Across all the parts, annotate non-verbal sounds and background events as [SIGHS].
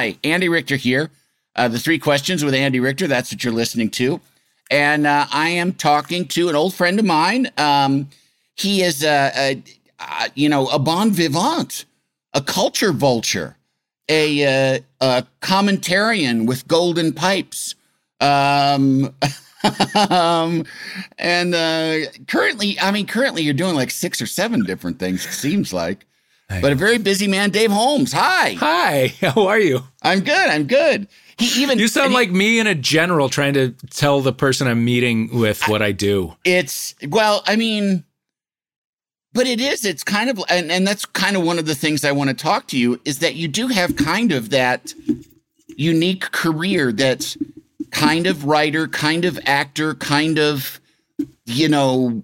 hi, Andy Richter here. Uh, the three questions with Andy Richter. That's what you're listening to. And uh, I am talking to an old friend of mine. Um, he is a, a, a, you know, a bon vivant, a culture vulture, a, uh, a commentarian with golden pipes. Um, um, [LAUGHS] and uh, currently, I mean, currently you're doing like six or seven different things. It seems like. But a very busy man, Dave Holmes. Hi. Hi. [LAUGHS] How are you? I'm good. I'm good. He even You sound he- like me in a general trying to tell the person I'm meeting with what I do. it's well, I mean, but it is. It's kind of, and and that's kind of one of the things I want to talk to you is that you do have kind of that unique career that's kind of writer, kind of actor, kind of you know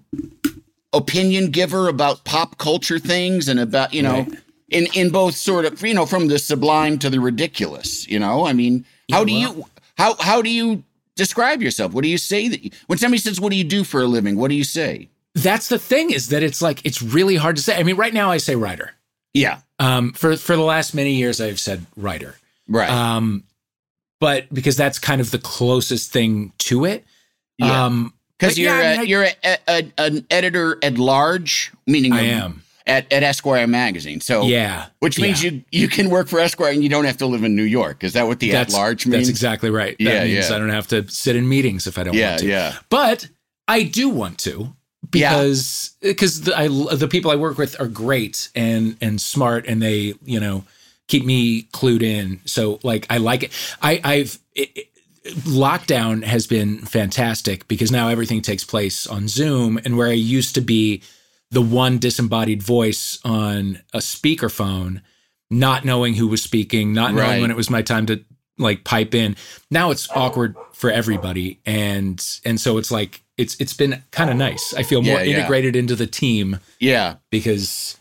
opinion giver about pop culture things and about you know Right. in in both sort of you know from the sublime to the ridiculous you know i mean how do well- you how how do you describe yourself what do you say that you, when somebody says what do you do for a living what do you say That's the thing is that it's like it's really hard to say. I mean, right now I say writer. yeah Um, for for the last many years I've said writer. right Um, but because that's kind of the closest thing to it. Yeah. Um, because you're yeah, I a, mean, I- you're a, a, an editor at large meaning I am. at, at esquire magazine so Yeah. which means yeah. you you can work for esquire and you don't have to live in new york is that what the at that's large means That's exactly right. That Yeah, means yeah. I don't have to sit in meetings if I don't yeah want to. yeah But I do want to because because the, I, the people I work with are great and and smart and they you know keep me clued in. So like I like it. I I've it, it- lockdown has been fantastic because now everything takes place on Zoom and where I used to be the one disembodied voice on a speakerphone, not knowing who was speaking, not knowing Right. when it was my time to like pipe in. Now it's awkward for everybody, and and so it's like it's it's been kind of nice. I feel more Yeah, yeah. integrated into the team yeah because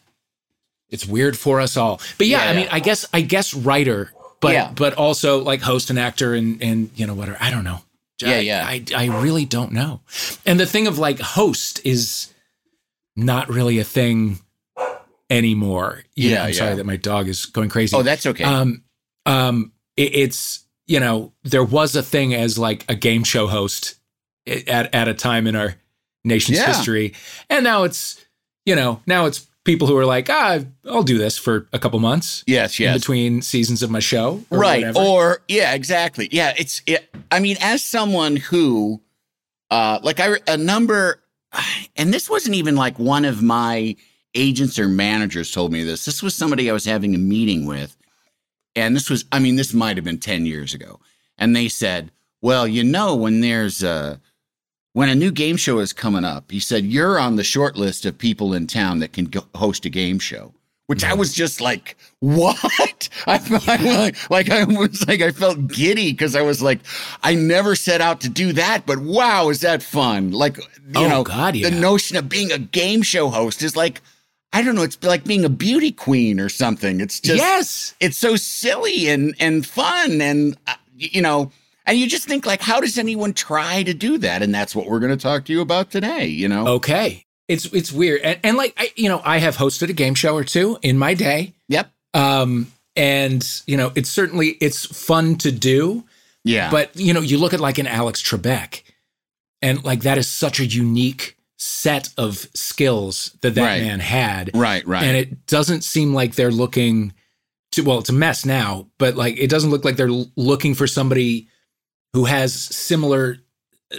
it's weird for us all. But yeah, Yeah, I mean. I guess I guess writer, but Yeah. but also like host and actor and and you know whatever. I don't know. Yeah, I, yeah. I I really don't know. And the thing of like host is not really a thing anymore. You know, Yeah, I'm sorry that my dog is going crazy. oh that's okay Um, um, it, it's you know there was a thing as like a game show host at at a time in our nation's Yeah. history, and now it's you know now it's people who are like ah I'll do this for a couple months yes yes. in between seasons of my show, or right whatever. or yeah exactly yeah it's it, i mean as someone who uh like i a number and this wasn't even like one of my agents or managers told me this this was somebody i was having a meeting with and this was i mean this might have been 10 years ago and they said well you know when there's a when a new game show is coming up he said you're on the short list of people in town that can go host a game show which I was just like, what? [LAUGHS] I, I like I was like I felt giddy because I was like, I never set out to do that, but wow, is that fun? Like you Oh, know, God, yeah. the notion of being a game show host is like, I don't know, it's like being a beauty queen or something. It's just yes, it's so silly and and fun and uh, you know and you just think like how does anyone try to do that and that's what we're going to talk to you about today you know okay. It's it's weird, and, and like I you know I have hosted a game show or two in my day. yep um and you know it's certainly it's fun to do Yeah. But you know, you look at like an Alex Trebek, and like that is such a unique set of skills that that Right. man had. right, right. And it doesn't seem like they're looking to well, it's a mess now, but like it doesn't look like they're looking for somebody who has similar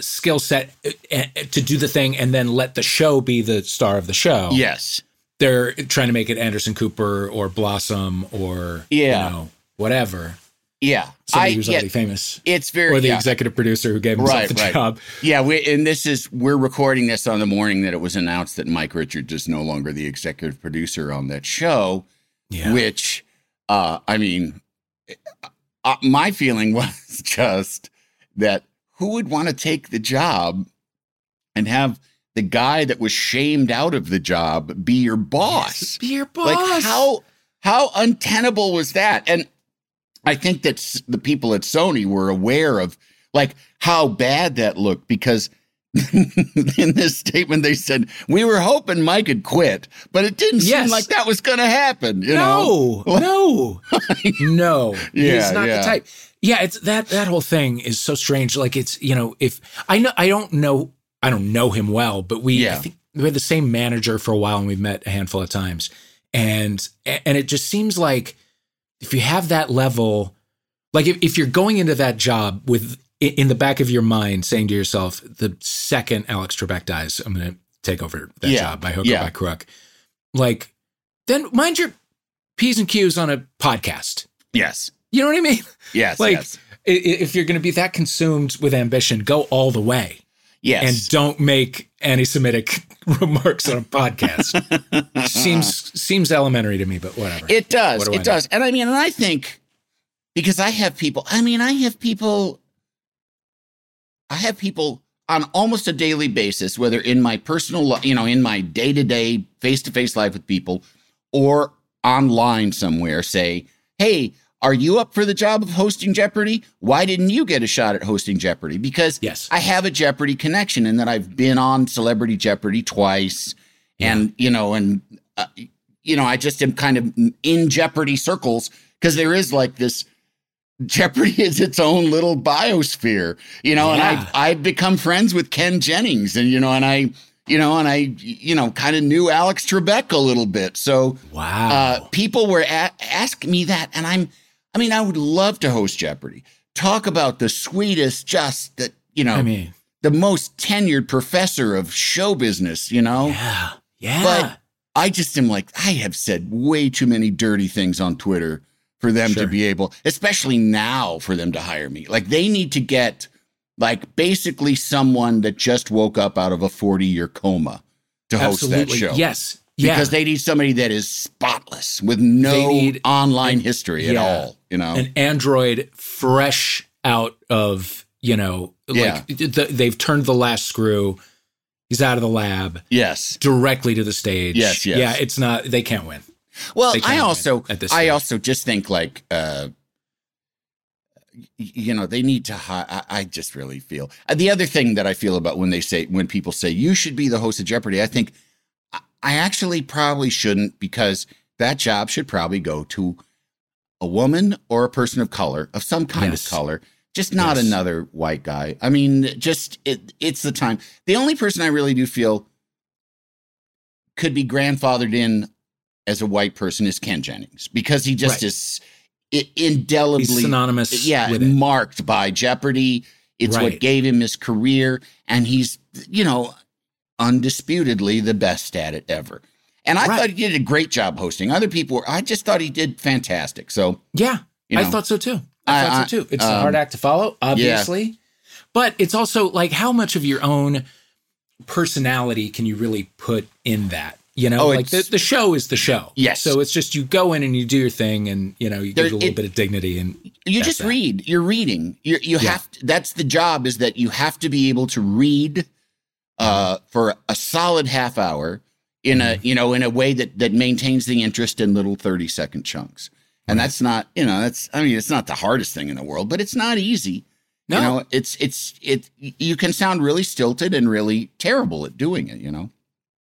skill set uh, uh, to do the thing and then let the show be the star of the show. yes. They're trying to make it Anderson Cooper or Blossom or Yeah. you know, whatever. Yeah. Somebody I, who's yeah, already famous. it's very Or the yeah. executive producer who gave himself Right, the right. job. Yeah, we, and this is we're recording this on the morning that it was announced that Mike Richards is no longer the executive producer on that show. Yeah. Which, uh, I mean, uh, my feeling [LAUGHS] was just that who would want to take the job and have the guy that was shamed out of the job be your boss? Be your boss. Like how how untenable was that? And I think that the people at Sony were aware of like how bad that looked because [LAUGHS] in this statement they said we were hoping Mike would quit, but it didn't Yes. seem like that was going to happen. You know? no, [LAUGHS] no, no. [LAUGHS] Yeah, he's not yeah. the type. Yeah, it's that that whole thing is so strange. Like it's you know if I know I don't know I don't know him well, but we I Yeah. think we had the same manager for a while and we've met a handful of times, and and it just seems like if you have that level, like if, if you're going into that job with i- in the back of your mind saying to yourself, the second Alex Trebek dies, I'm going to take over that Yeah, job by hook yeah. or by crook. Like, then mind your P's and Q's on a podcast. Yes. You know what I mean? Yes. Like, yes. i- i- if you're going to be that consumed with ambition, go all the way Yes. and don't make anti-Semitic [LAUGHS] remarks on a podcast. [LAUGHS] seems seems elementary to me, but whatever. It does. What do I It know? does. And I mean, and I think because I have people, I mean, I have people, I have people on almost a daily basis, whether in my personal, you know, in my day to day, face to face life with people or online somewhere say, Hey, are you up for the job of hosting Jeopardy? Why didn't you get a shot at hosting Jeopardy? Because Yes. I have a Jeopardy connection and that I've been on Celebrity Jeopardy twice. And, you know, and, uh, you know, I just am kind of in Jeopardy circles because there is like this Jeopardy is its own little biosphere, you know, and Yeah. I I've become friends with Ken Jennings and you know, and I you know, and I you know, kind of knew Alex Trebek a little bit. So wow. uh, people were a- asking me that, and I'm, I mean, I would love to host Jeopardy. Talk about the sweetest, just that you know, I mean, the most tenured professor of show business. You know, yeah, yeah. but I just am like, I have said way too many dirty things on Twitter for them Sure. to be able, especially now, for them to hire me. Like they need to get like basically someone that just woke up out of a 40 year coma to host Absolutely. that show. Yes. Yeah. Because they need somebody that is spotless with no online history at all, you know? an android fresh out of you know Yeah. like the, they've turned the last screw he's out of the lab yes. directly to the stage Yes, yes. yeah it's not they can't win Well, I also at I stage. also just think like uh you know they need to hi- I, I just really feel uh, the other thing that I feel about when they say when people say you should be the host of Jeopardy I think I- I actually probably shouldn't because that job should probably go to a woman or a person of color of some kind Yes. of color just not Yes. another white guy I mean just it it's the time the only person I really do feel could be grandfathered in as a white person is Ken Jennings because he just Right. is i- indelibly he's synonymous yeah with it marked by Jeopardy. It's what gave him his career, and he's you know undisputedly the best at it ever. And I Right. thought he did a great job hosting. Other people were. I just thought he did fantastic. So yeah you i thought so too i, I- thought so too it's a um, hard act to follow obviously but it's also like how much of your own personality can you really put in that you know Oh, like the, the show is the show Yes. so it's just you go in and you do your thing and you know you There- give it a little it- bit of dignity and you just that. read. You're reading. You you Yeah. have to, that's the job is that you have to be able to read uh, Mm-hmm. for a solid half hour in a you know in a way that that maintains the interest in little 30 second chunks. And that's not you know that's I mean it's not the hardest thing in the world, but it's not easy. no You know, it's it's it you can sound really stilted and really terrible at doing it, you know.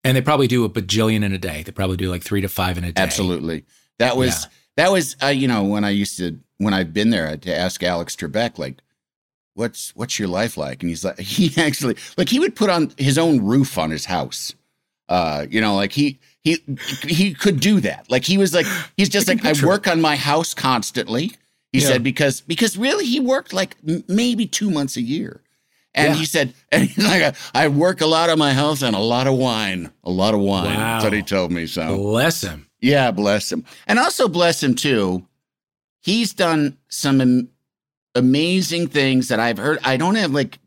And they probably do a bajillion in a day. They probably do like three to five in a day. Absolutely. That was Yeah. that was uh, you know when I used to when I've been there to ask Alex Trebek like what's what's your life like? And he's like, [LAUGHS] he actually like he would put on his own roof on his house. Uh, you know, like he he he could do that. Like he was like he's just like I work on my house constantly. He Yeah. said because because really he worked like m- maybe two months a year. And Yeah. he said, [LAUGHS] and he's like, I work a lot on my house and a lot of wine, a lot of wine. That's what he told me. So Bless him. yeah, bless him. And also bless him too. He's done some am- amazing things that I've heard. I don't have like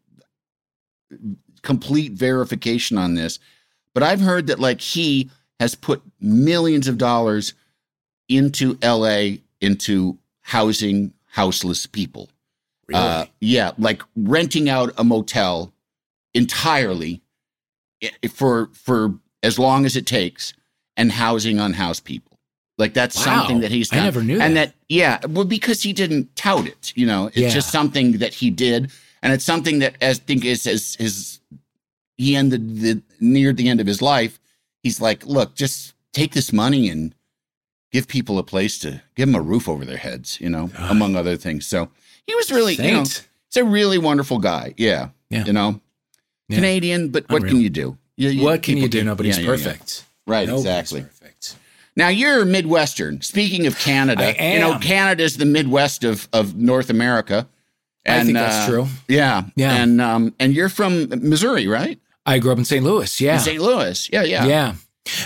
complete verification on this, but I've heard that like he has put millions of dollars into LA into housing houseless people. Really? Uh, yeah, like renting out a motel entirely for for as long as it takes and housing unhoused people. Like that's Wow. something that he's I never knew and that. that. yeah, well, because he didn't tout it. You know, it's Yeah. just something that he did, and it's something that I think is as his he ended the near the end of his life. He's like, look, just take this money and give people a place to give them a roof over their heads. You know, God. among other things. So he was really, you know, he's a really wonderful guy. Yeah. Yeah. You know, Yeah. Canadian, but what Unreal. can you do? You- what can you do? Nobody's yeah, yeah, yeah. perfect. Right, Nobody's exactly. perfect. Now you're Midwestern. Speaking of Canada, you know. Canada's the Midwest of of North America. I think that's uh, true. Yeah, Yeah. and um, and you're from Missouri, right? I grew up in St. Louis. Yeah. In St. Louis. Yeah, yeah, Yeah.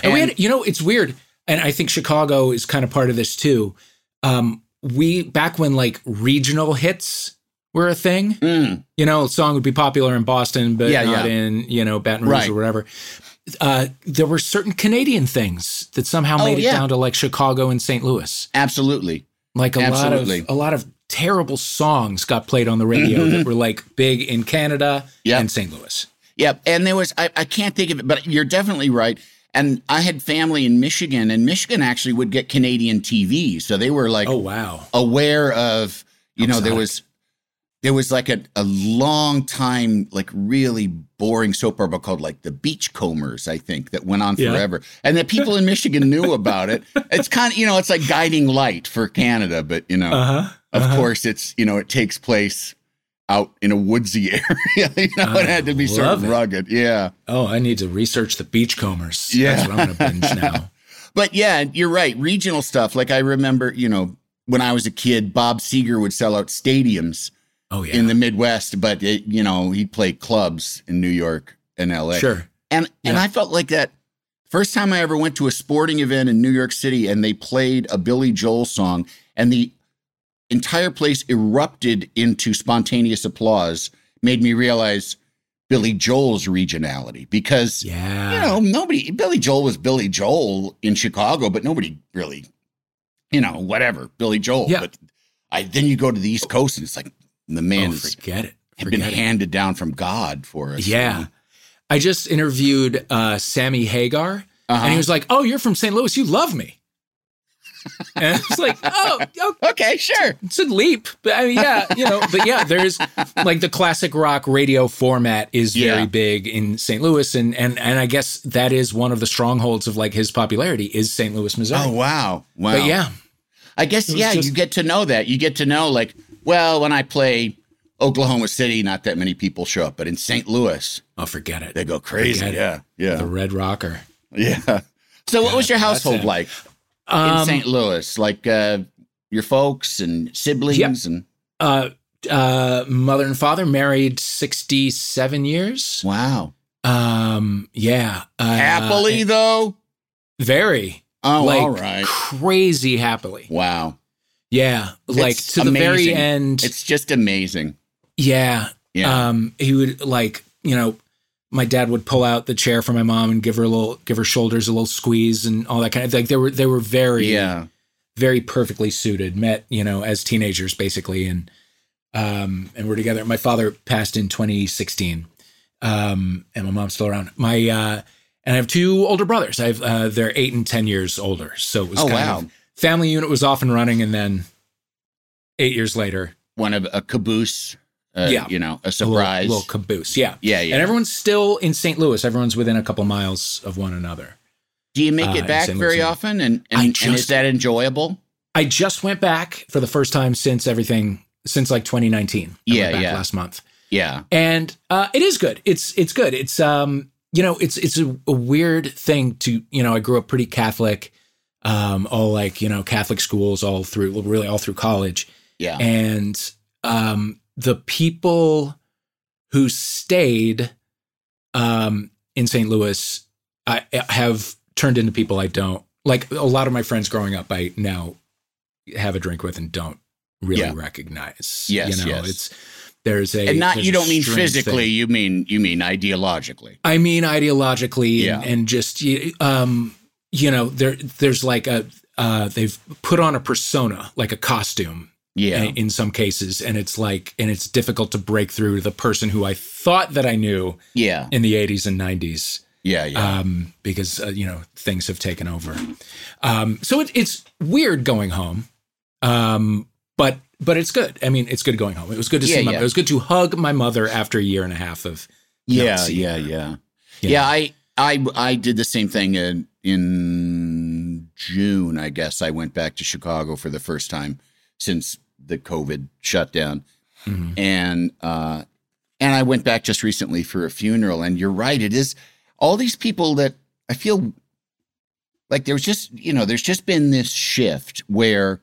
And, we had, you know, it's weird. And I think Chicago is kind of part of this too. Um, we, back when like regional hits were a thing, Mm, you know, a song would be popular in Boston, but Yeah, not yeah. in, you know, Baton Rouge Right. or whatever. Uh, there were certain Canadian things that somehow Oh, made it yeah. down to like Chicago and St. Louis. absolutely. Like a Absolutely. lot of a lot of terrible songs got played on the radio that were like big in Canada Yep. and St. Louis. Yeah, and there was I, I can't think of it, but you're definitely right. And I had family in Michigan, and Michigan actually would get Canadian TV, so they were like Oh wow. aware of you know there was there was like a, a long time like really boring soap opera called like the beachcombers i think that went on Yeah. forever and that people in michigan knew about it it's kind of you know it's like guiding light for canada but you know Uh-huh. of uh-huh. course it's you know it takes place out in a woodsy [LAUGHS] area you know it had to be sort of it. rugged yeah Oh, I need to research the beachcombers. Yeah. That's what I'm going to binge [LAUGHS] now. But yeah, you're right. Regional stuff. Like I remember, you know, when I was a kid, Bob Seger would sell out stadiums Oh yeah. in the Midwest, but it, you know, he'd play clubs in New York and LA. sure. And and I felt like that first time I ever went to a sporting event in New York City and they played a Billy Joel song and the entire place erupted into spontaneous applause made me realize Billy Joel's regionality because Yeah. you know, nobody, Billy Joel was Billy Joel in Chicago, but nobody really, you know, whatever, Billy Joel. Yeah. But I, then you go to the East Coast and it's like the oh, man has forget it. had been it. handed down from God for us. Yeah. I just interviewed uh, Sammy Hagar, Uh-huh. and he was like, "Oh, you're from St. Louis. You love me." And I was like, "Oh, okay, sure. it's a leap." But I mean, yeah, you know, but yeah, there's like the classic rock radio format is very Yeah. big in St. Louis, and and and I guess that is one of the strongholds of like his popularity is St. Louis, Missouri. Oh, wow. Wow. But yeah, I guess, yeah, just- you get to know that. You get to know, like, well, when I play Oklahoma City, not that many people show up, but in St. Louis, oh, forget it. they go crazy. Forget it. Yeah. Yeah. The Red Rocker. Yeah. So, what was your household it. Like in Um, St. Louis? Like uh, your folks and siblings Yep. and uh, uh, mother and father married 67 years. wow, Um, yeah. Uh, happily though. Very. Oh, like all right. crazy happily. Wow, Yeah. like It's to the very end. it's just amazing. yeah. Yeah. Um, he would like, you know, my dad would pull out the chair for my mom and give her a little, give her shoulders a little squeeze and all that kind of like they were, they were very, yeah. very perfectly suited, met, you know, as teenagers basically. And, um, and we're together. My father passed in 2016. Um, and my mom's still around. My, uh, and I have two older brothers. I have, uh, they're eight and 10 years older. So it was Oh, kind wow. of family unit was off and running. And then eight years later, One of a caboose. Uh, Yeah. You know, a surprise. a little, little caboose. Yeah. yeah, yeah. And everyone's still in St. Louis. Everyone's within a couple miles of one another. Do you make uh, it back very Louis. often? And and, and is that enjoyable? I just went back for the first time since everything since like 2019. I Yeah, yeah. last month, Yeah. and uh, it is good. It's it's good. It's um you know it's it's a, a weird thing to you know I grew up pretty Catholic, um all like you know Catholic schools all through really all through college, Yeah. and um the people who stayed um in St. Louis I have turned into people I don't like a lot of my friends growing up I now have a drink with and don't really Yeah. recognize. Yes, You know, yes. it's there's a and not you don't mean physically, thing. you mean you mean ideologically. I mean ideologically Yeah. and, and just um you know there there's like a uh they've put on a persona like a costume Yeah. in, in some cases and it's like and it's difficult to break through the person who I thought that I knew Yeah. in the 80s and 90s Yeah. Yeah. um, because uh, you know things have taken over. Um, so it, it's weird going home, um, but but it's good. I mean, it's good going home. It was good to Yeah, see my. yeah. It was good to hug my mother after a year and a half of. yeah. Yeah. her. Yeah. You Yeah. I I I did the same thing in in June. I guess I went back to Chicago for the first time since the COVID shutdown, Mhm. and uh, and I went back just recently for a funeral. And you're right, it is all these people that I feel like there's just you know there's just been this shift where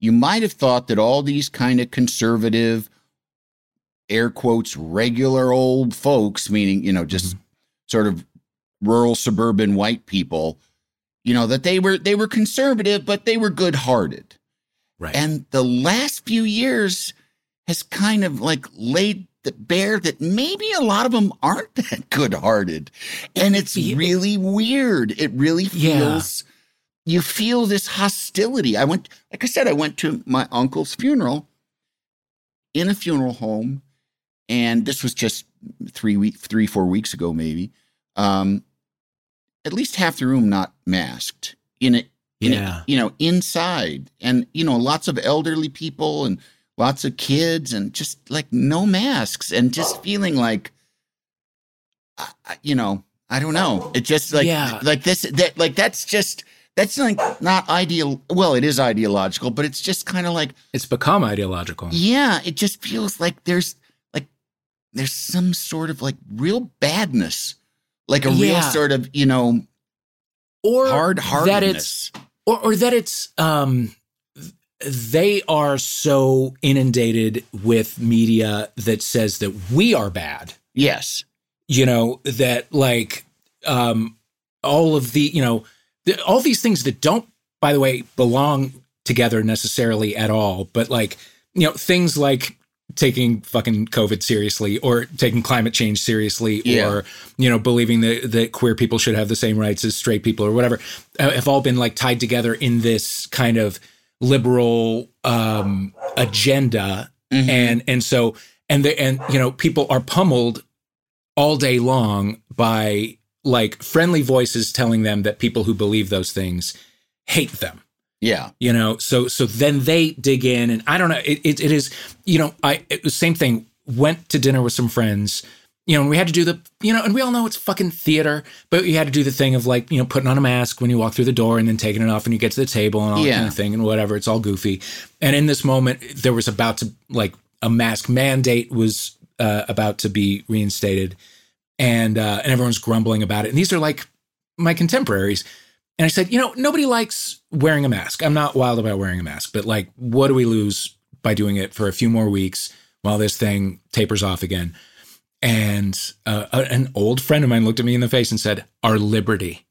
you might have thought that all these kind of conservative air quotes regular old folks meaning you know just sort of rural suburban white people you know that they were they were conservative but they were good-hearted Right. and the last few years has kind of like laid the bare that maybe a lot of them aren't [LAUGHS] that good-hearted. And it's really weird. It really Yeah. feels you feel this hostility. I went like i said i went to my uncle's funeral in a funeral home and this was just three week three four weeks ago maybe um at least half the room not masked. In it, Yeah. you know inside and you know lots of elderly people and lots of kids and just like no masks and just feeling like you know i don't know it just like Yeah. like this that like that's just that's like not ideal well it is ideological but it's just kind of like It's become ideological. yeah, it just feels like there's like there's some sort of like real badness, like a real sort of you know Or hard that hardness. it's or, or that it's um they are so inundated with media that says that we are bad. Yes, you know that like um all of the you know the, all these things that don't by the way belong together necessarily at all but like you know things like taking fucking covid seriously or taking climate change seriously Yeah. or you know believing that that queer people should have the same rights as straight people or whatever uh, have all been like tied together in this kind of liberal um agenda Mhm. and and so and the and you know people are pummeled all day long by like friendly voices telling them that people who believe those things hate them yeah, you know so so then they dig in and i don't know it, it, it is you know i it was same thing went to dinner with some friends you know and we had to do the you know and we all know it's fucking theater but you had to do the thing of like you know putting on a mask when you walk through the door and then taking it off when you get to the table and all that kind of thing and whatever it's all goofy. And in this moment there was about to like a mask mandate was uh, about to be reinstated and uh, and everyone's grumbling about it. And these are like my contemporaries and I said, you know, nobody likes wearing a mask. I'm not wild about wearing a mask, but like, what do we lose by doing it for a few more weeks while this thing tapers off again? And uh, an old friend of mine looked at me in the face and said, "Our liberty."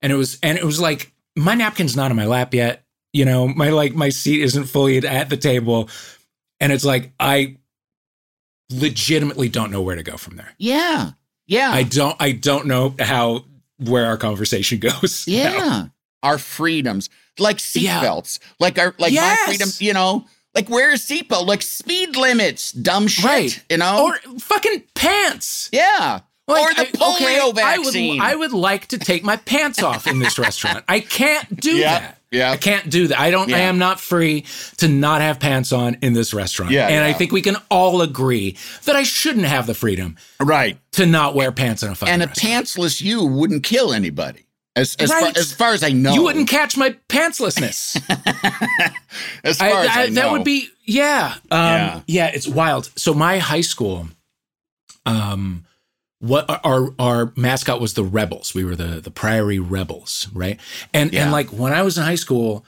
And it was, and it was like, my napkin's not on my lap yet. You know, my like my seat isn't fully at the table, and it's like I legitimately don't know where to go from there. yeah, yeah, I don't I don't know how where our conversation [LAUGHS] goes. now. yeah. Our freedoms, like Yeah. seatbelts, like our like Yes. my freedom. You know, like wear a seatbelt, like speed limits, dumb shit. Right. You know, Or fucking pants. yeah, Like, or the I- polio okay, I would, vaccine. I would like to take my pants off in this restaurant. I can't do [LAUGHS] Yeah, that. Yeah. I can't do that. I don't I am not free to not have pants on in this restaurant. Yeah, and I think we can all agree that I shouldn't have the freedom right. to not wear pants in a fucking And a restaurant. pantsless you wouldn't kill anybody. As as, Right. far, as far as I know, You wouldn't catch my pantslessness. [LAUGHS] as far I, as I, I- that would be yeah. Um, Yeah. yeah. it's wild. So my high school, um, what our our mascot was the Rebels. We were the the Prairie Rebels, right? And Yeah. and like when I was in high school,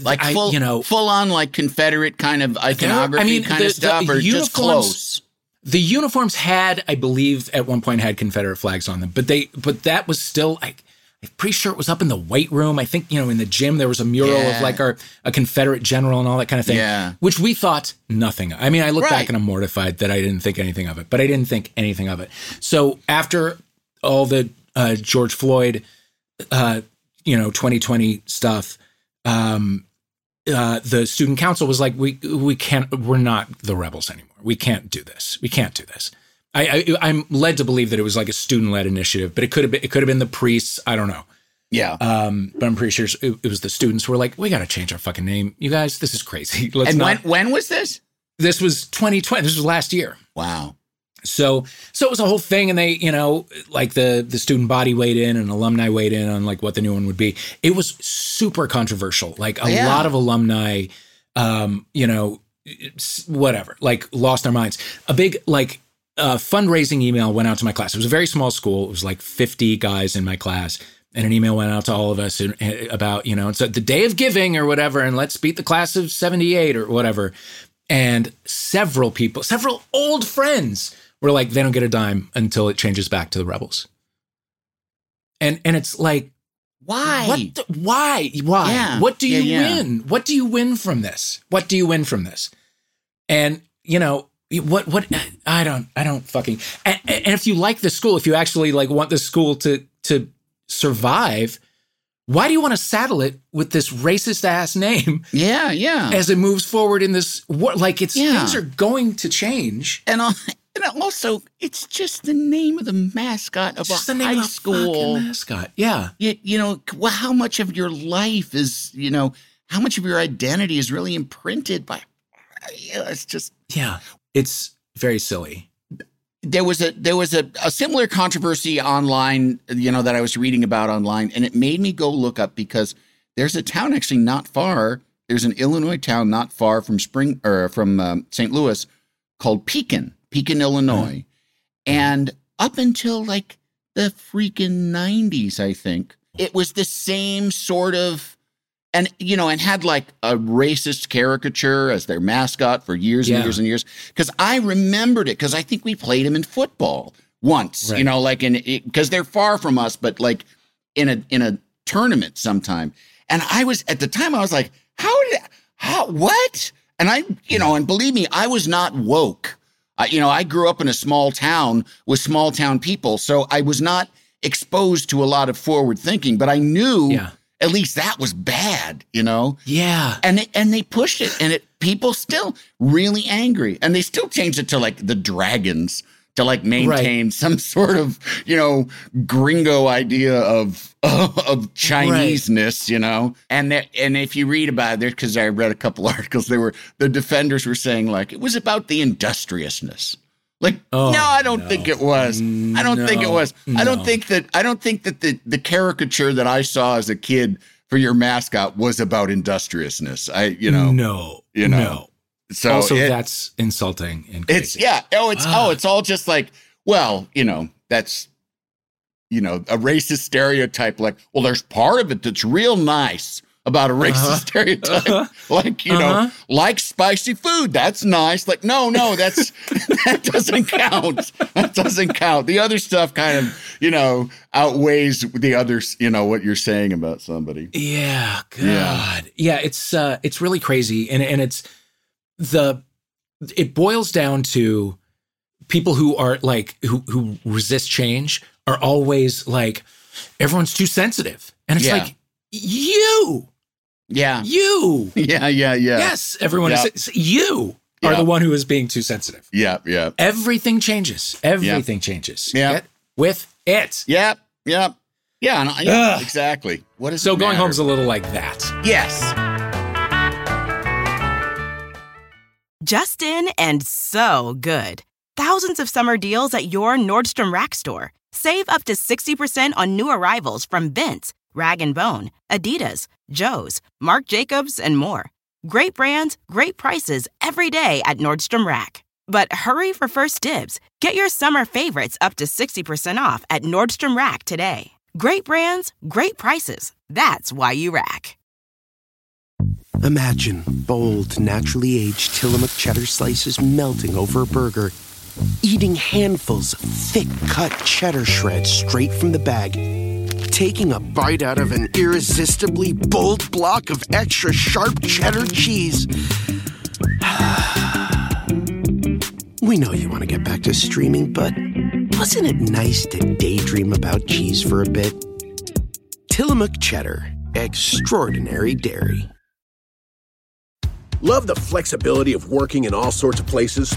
like I, full, you know, full on like Confederate kind of iconography I mean, kind the- of stuff, or just close. the uniforms had, I believe, at one point had Confederate flags on them, but they but that was still like. I'm pretty sure it was up in the weight room. I think, you know, in the gym, there was a mural Yeah. of like our a Confederate general and all that kind of thing. Yeah. Which we thought nothing. I mean, I look Right. back and I'm mortified that I didn't think anything of it, but I didn't think anything of it. So after all the uh, George Floyd, uh, you know, 2020 stuff, um, uh, the student council was like, we we can't, we're not the rebels anymore. We can't do this. We can't do this. I, I I'm led to believe that it was like a student led initiative, but it could have been it could have been the priests. I don't know. Yeah. Um, but I'm pretty sure it, it was the students who were like, we got to change our fucking name. You guys, this is crazy. [LAUGHS] Let's and not. when when was this? this was 2020. This was last year. Wow. So so it was a whole thing, and they, you know, like the the student body weighed in and alumni weighed in on like what the new one would be. It was super controversial. Like a Yeah. lot of alumni, um, you know, whatever, like lost their minds. A big like uh, fundraising email went out to my class. It was a very small school. It was like 50 guys in my class. And an email went out to all of us and about, you know, it's the day of giving or whatever, and let's beat the class of 78 or whatever. And several people, several old friends were like, they don't get a dime until it changes back to the rebels. And and it's like, Why? what the, why? Why? Yeah. What do Yeah, you yeah. win? What do you win from this? What do you win from this? And you know, what what I don't I don't fucking and, and if you like the school, if you actually like want the school to to survive, why do you want to saddle it with this racist ass name Yeah, yeah. as it moves forward in this what like it's Yeah. things are going to change. and, and also, it's just the name of the mascot of It's a the name high of school. mascot. Yeah. You, you know, well, how much of your life is, you know, how much of your identity is really imprinted by? Uh, yeah, it's just Yeah. It's very silly. there was a there was a, a similar controversy online, you know, that I was reading about online, and it made me go look up because there's a town actually not far. There's an Illinois town not far from Spring or from um, St. Louis called Pekin, Pekin, Illinois, and up until like the freaking 90s, I think it was the same sort of. And you know, and had like a racist caricature as their mascot for years and Yeah. years and years. Because I remembered it because I think we played him in football once. You know, like in because they're far from us, but like in a in a tournament sometime. And I was at the time I was like, how did how what? And I you know, and believe me, I was not woke. I, you know, I grew up in a small town with small town people, so I was not exposed to a lot of forward thinking. But I knew Yeah. At least that was bad. You know, Yeah. and they, and they pushed it, and it people still really angry, and they still changed it to like the dragons to like maintain [LAUGHS] some sort of you know gringo idea of [LAUGHS] of Chineseness, you know. And that and if you read about it, because I read a couple [LAUGHS] articles, they were the defenders were saying like it was about the industriousness. Like, Oh, no, I don't no. think it was. I don't think it No, was. I don't think that. I don't think that the the caricature that I saw as a kid for your mascot was about industriousness. I, you know, no. you know, No. so also, it- that's insulting and it's yeah. Oh, it's Ah. oh, it's all just like well, you know, that's you know a racist stereotype. Like, well, there's part of it that's real nice about a racist Uh-huh. stereotype. Uh-huh. Like, you Uh-huh. know, like spicy food. That's nice. Like, no, no, that's [LAUGHS] that doesn't count. That doesn't count. The other stuff kind of, you know, outweighs the others, you know, what you're saying about somebody. Yeah, God. Yeah. Yeah, it's uh it's really crazy and and it's the it boils down to people who are like who who resist change are always like everyone's too sensitive. And it's Yeah. like you, Yeah. you. [LAUGHS] Yeah, yeah, yeah. Yes, everyone Yeah. is you are the one who is being too sensitive. Yeah, yeah. Everything changes. Everything changes. Yeah. Get with it. Yep, yep. Yeah, and I- yeah Ugh. exactly. What is So going home's a little like that. Yes. Justin and so good. thousands of summer deals at your Nordstrom Rack store. Save up to 60% on new arrivals from Vince, Rag & Bone, Adidas, Joe's, Marc Jacobs, and more. Great brands, great prices every day at Nordstrom Rack. But hurry for first dibs. Get your summer favorites up to 60% off at Nordstrom Rack today. Great brands, great prices. That's why you rack. Imagine bold, naturally aged Tillamook cheddar slices melting over a burger, eating handfuls of thick cut cheddar shreds straight from the bag, taking a bite out of an irresistibly bold block of extra sharp cheddar cheese. [SIGHS] we know you want to get back to streaming, but wasn't it nice to daydream about cheese for a bit? Tillamook cheddar, extraordinary dairy. Love the flexibility of working in all sorts of places?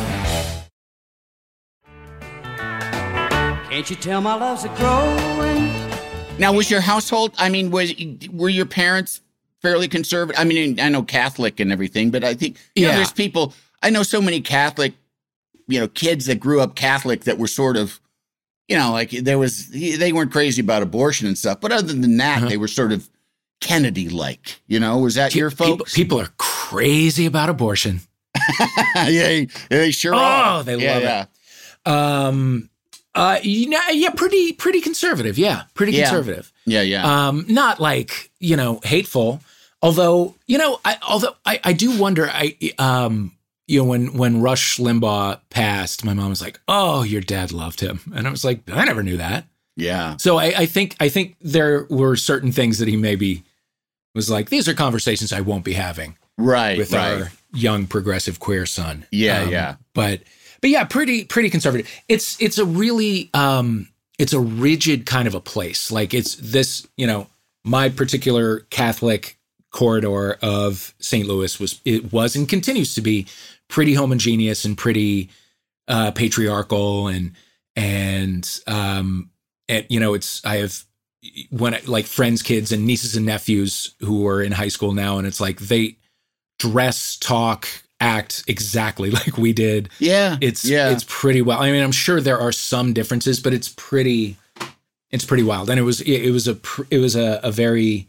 Can't you tell my love's a growing? Now, was your household? I mean, was were your parents fairly conservative? I mean, I know Catholic and everything, but I think you know, there's people. I know so many Catholic, you know, kids that grew up Catholic that were sort of, you know, like there was they weren't crazy about abortion and stuff, but other than that, Uh-huh. they were sort of Kennedy like. You know, was that your People, folks? people are crazy about abortion. [LAUGHS] yeah, they sure are Oh, are. they yeah, love it. Um, uh, you know, yeah, pretty, pretty conservative. Yeah, pretty Yeah. conservative. Yeah, yeah. Um, not like you know hateful. Although you know, I although I, I do wonder. I um, you know, when when Rush Limbaugh passed, my mom was like, "Oh, your dad loved him," and I was like, "I never knew that." yeah. So I, I think I think there were certain things that he maybe was like, "These are conversations I won't be having." Right, with right. our young progressive queer son. Yeah, Um, yeah. But but yeah, pretty pretty conservative. It's it's a really um it's a rigid kind of a place. Like it's this, you know, my particular Catholic corridor of St. Louis was it was and continues to be pretty homogeneous and pretty uh patriarchal and and um and you know it's I have when I, like friends kids and nieces and nephews who are in high school now and it's like they dress talk act exactly [LAUGHS] like we did Yeah. it's yeah. it's pretty well i mean i'm sure there are some differences but it's pretty it's pretty wild and it was it, it was a it was a, a very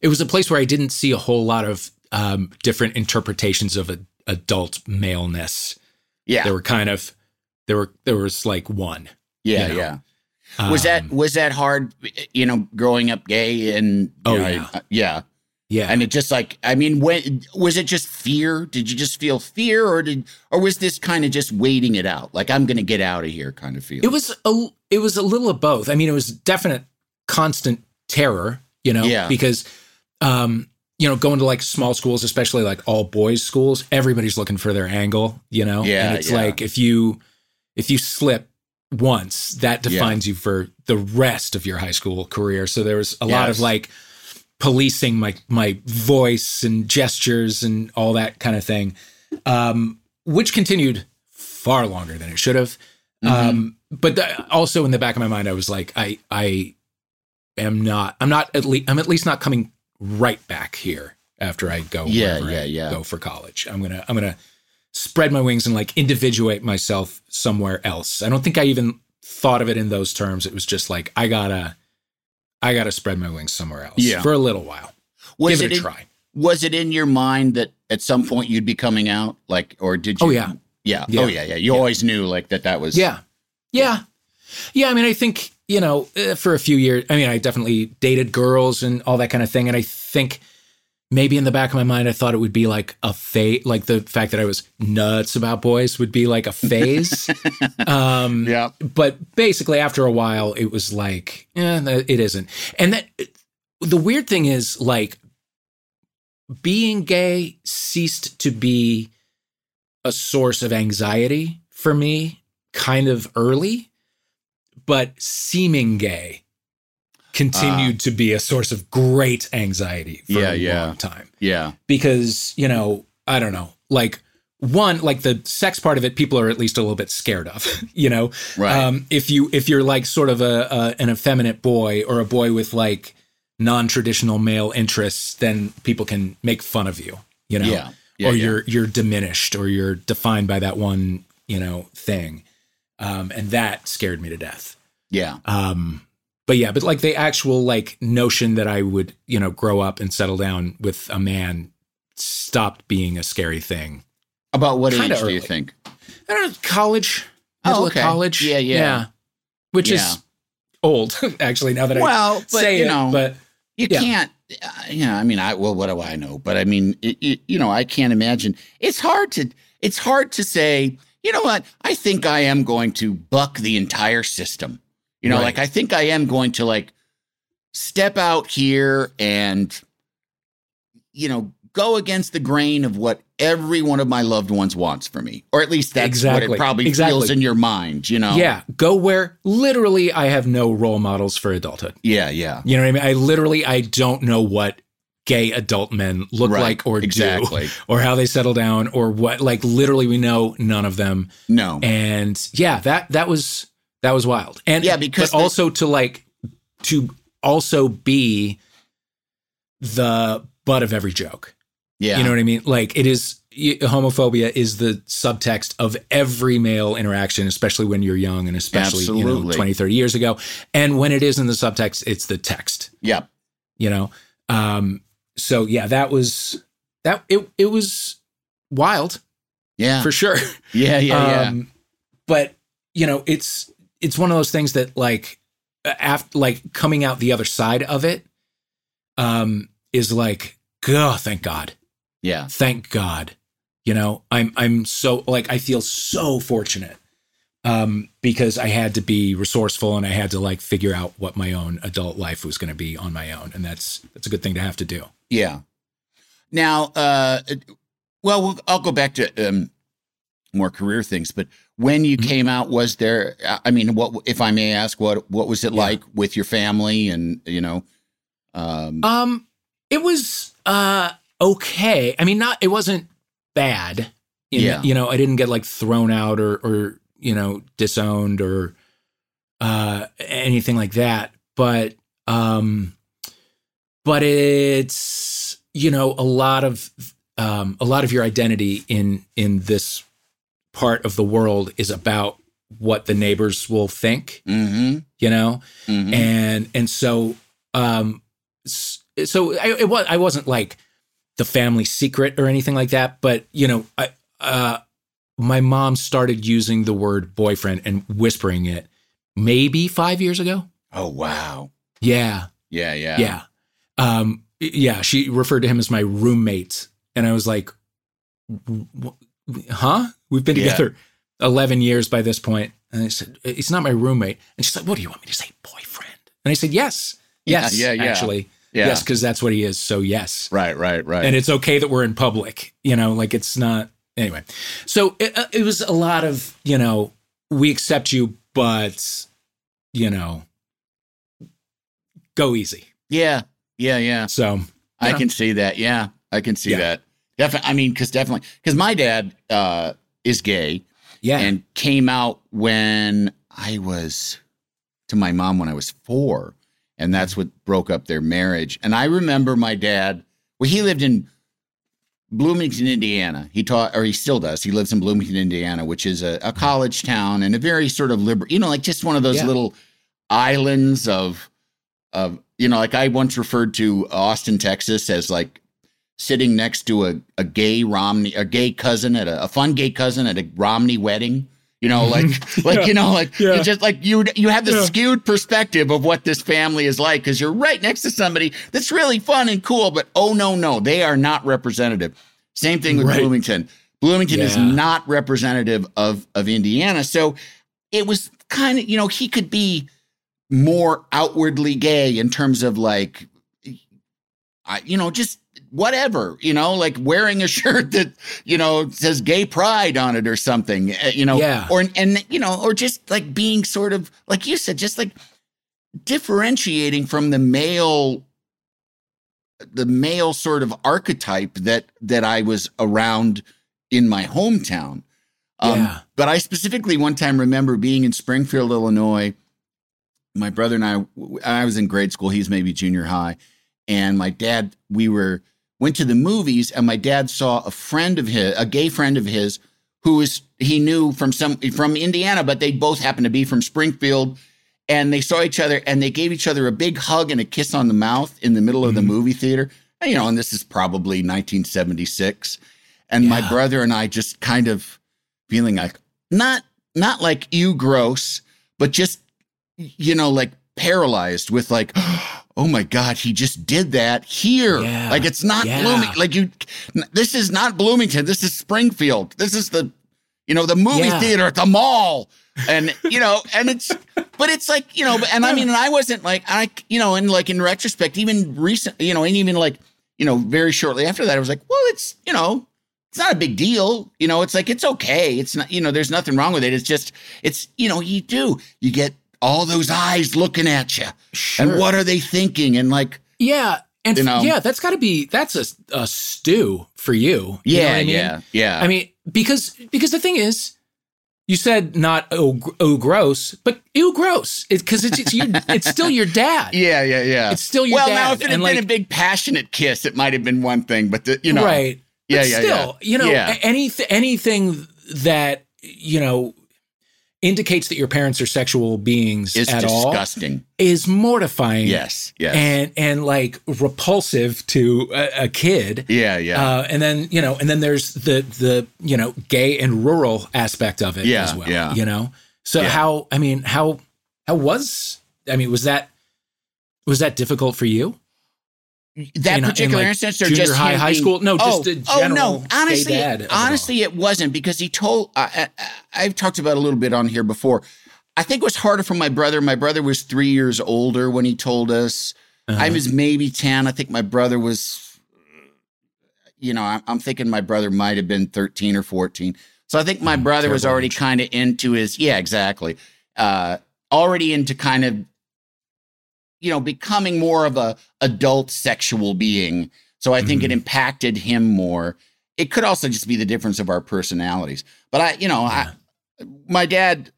it was a place where i didn't see a whole lot of um different interpretations of a, adult maleness yeah. there were kind of there were there was like one yeah, you know. yeah. Was that Um, was that hard? You know, growing up gay and Oh, know, yeah. uh, yeah. Yeah And it just like I mean, when was it just fear? Did you just feel fear, or did or was this kind of just waiting it out? Like I'm going to get out of here, kind of feel. It was a it was a little of both. I mean, it was definite constant terror, you know, Yeah. because um, you know, going to like small schools, especially like all boys schools, everybody's looking for their angle, you know? Yeah, And it's yeah. like if you if you slip once, that Yeah. defines you for the rest of your high school career. So there was a lot of like policing my my voice and gestures and all that kind of thing. Um, which continued far longer than it should have. Mm-hmm. Um, but the, also in the back of my mind, I was like, I, I am not, I'm not at least, I'm at least not coming right back here after I go. Yeah, yeah, I yeah. Go for college. I'm gonna, I'm gonna spread my wings and like individuate myself somewhere else. I don't think I even thought of it in those terms. It was just like I gotta, I gotta spread my wings somewhere else. Yeah. for a little while. was Give it a in- try. Was it in your mind that at some point you'd be coming out? Like, or did you? Oh, yeah. yeah, Yeah. Oh yeah, yeah. You Yeah. always knew like that. That was Yeah. Yeah. Yeah. I mean, I think, you know, uh, for a few years, I mean, I definitely dated girls and all that kind of thing. And I think maybe in the back of my mind, I thought it would be like a phase, like the fact that I was nuts about boys would be like a phase. [LAUGHS] um, yeah. but basically, after a while, it was like, eh, it isn't. And that the weird thing is, like, being gay ceased to be a source of anxiety for me kind of early, but seeming gay continued to be a source of great anxiety for Yeah, a yeah. long time Yeah. because you know I don't know like one like the sex part of it people are at least a little bit scared of [LAUGHS] you know Right. um if you if you're like sort of a, a an effeminate boy or a boy with like non-traditional male interests then people can make fun of you you know Yeah. Yeah, or you're you're diminished or you're defined by that one you know thing um and that scared me to death Yeah. um but yeah but like the actual like notion that i would you know grow up and settle down with a man stopped being a scary thing About what Kinda age do you think? i don't know college Oh, okay. of college Yeah, yeah. yeah. which Yeah. is old [LAUGHS] actually now that i Well, but say you it know, but you yeah. can't. Uh, you know, I mean, I well, what do I know? But I mean, it, it, you know, I can't imagine. It's hard to. It's hard to say. You know what? I think I am going to buck the entire system. You know, Right. like I think I am going to like step out here and, you know, go against the grain of what every one of my loved ones wants for me, or at least that's exactly. what it probably Exactly. feels in your mind. You know? yeah go where literally i have no role models for adulthood Yeah. Yeah. you know what i mean i literally i don't know what gay adult men look Right. like or Exactly. do [LAUGHS] or how they settle down or what like literally we know none of them No. and yeah that that was that was wild and Yeah, because but the- also to like to also be the butt of every joke yeah. you know what i mean like it is homophobia is the subtext of every male interaction especially when you're young and especially you know 20 30 years ago and when it is in the subtext it's the text yeah. you know um so yeah that was that it it was wild Yeah. for sure Yeah. Yeah. Yeah. um, but you know, it's it's one of those things that like after like coming out the other side of it um is like, oh, thank God. yeah. Thank God. You know, I'm I'm so like I feel so fortunate. Um, because I had to be resourceful and I had to like figure out what my own adult life was gonna be on my own. And that's that's a good thing to have to do. Yeah. Now, uh, well, we'll I'll go back to um, more career things, but when you Mhm. came out, was there? I mean, what if I may ask, what what was it Yeah. like with your family, and you know, um, Um, it was uh okay. I mean, not it wasn't bad. In, Yeah. You know, I didn't get like thrown out or or you know disowned or uh anything like that. But um, but it's you know a lot of um a lot of your identity in in this part of the world is about what the neighbors will think. hmm You know, hmm and and so um so I, it was I wasn't like the family secret or anything like that, but you know, I uh my mom started using the word boyfriend and whispering it maybe 5 years ago. oh wow, Yeah. yeah, yeah, Yeah. Um yeah, she referred to him as my roommate and I was like "Wh- huh? We've been Yeah. together 11 years by this point. And I said, "He's not my roommate." And she's like, "What do you want me to say, boyfriend?" And I said, "Yes." Yes, yeah, yeah. actually. yeah. Yes, because that's what he is. So yes, Right, right, right. and it's okay that we're in public. You know, like it's not anyway. So it, uh, it was a lot of you know we accept you, but you know, go easy. yeah, yeah, yeah. So I know. can see that. Yeah, I can see Yeah. that. Definitely. I mean, because definitely, because my dad uh, is gay. yeah, and came out when I was to my mom when I was four. And that's what broke up their marriage. And I remember my dad, well, he lived in Bloomington, Indiana. He taught, or he still does. He lives in Bloomington, Indiana, which is a, a college town and a very sort of liberal, you know, like just one of those Yeah. little islands of, of, you know, like I once referred to Austin, Texas as like sitting next to a, a gay Romney, a gay cousin at a, a fun gay cousin at a Romney wedding. You know, mm-hmm. like, [LAUGHS] like, you know, like, Yeah. it's just like you, you have the Yeah. skewed perspective of what this family is like because you're right next to somebody that's really fun and cool, but oh, no, no, they are not representative. Same thing with Right. Bloomington. Bloomington is not representative of, of Indiana. So it was kind of, you know, he could be more outwardly gay in terms of like, I, you know, just whatever, you know, like wearing a [LAUGHS] shirt that, you know, says gay pride on it or something, uh, you know, Yeah. or, and, you know, or just like being sort of, like you said, just like differentiating from the male the male sort of archetype that that I was around in my hometown. Um, Yeah. But I specifically one time remember being in Springfield, Illinois. My brother and I, I was in grade school. He's maybe junior high, and my dad. We were went to the movies, and my dad saw a friend of his, a gay friend of his, who was he knew from some from Indiana, but they both happened to be from Springfield and they saw each other and they gave each other a big hug and a kiss on the mouth in the middle of the mm-hmm. movie theater. And, you know, and this is probably 1976. And my brother and I just kind of feeling like not not like you gross, but just you know, like paralyzed with like, [GASPS] [GASPS] oh my God, he just did that here. Yeah. Like it's not Yeah. Blooming. Like you this is not Bloomington. This is Springfield. This is the you know, the movie Yeah. theater at the mall. And you know, and it's but it's like, you know, and I mean, and I wasn't like I you know, and like in retrospect, even recent, you know, and even like, you know, very shortly after that, I was like, well, it's, you know, it's not a big deal. You know, it's like it's okay. It's not, you know, there's nothing wrong with it. It's just, it's, you know, you do. You get all those eyes looking at you. And what are they thinking? And like, Yeah. And You know? yeah, that's got to be that's a, a stew for you. You know yeah, I mean? yeah, yeah. I mean, because because the thing is, you said not oh, oh gross, but ew gross. Because it's it's, your, it's still your dad. [LAUGHS] yeah, yeah, yeah. It's still your well, dad. now if it had and been like, a big passionate kiss, it might have been one thing, but the, you know, right? Yeah, but yeah, still, yeah. you know, Yeah. anything anything that you know indicates that your parents are sexual beings It's at all is disgusting. is mortifying. Yes, yes. and and like repulsive to a, a kid. yeah, yeah. Uh, and then you know, and then there's the the you know gay and rural aspect of it Yeah, as well. yeah. You know, so Yeah. how I mean how how was I mean was that was that difficult for you? That in- in, particular like, instance or just high, high being- school? No, just oh, oh no. honestly dad of it all. honestly it wasn't because he told I, I, i've talked about a little bit on here before. I think it was harder for my brother my brother was three years older when he told us. Uh-huh. i was maybe 10 i think my brother was you know i'm, I'm thinking my brother might have been 13 or 14 so i think my brother was already kind of into his yeah exactly uh already into kind of you know becoming more of a adult sexual being. So i think it Mhm. impacted him more. It could also just be the difference of our personalities. But i you know i my dad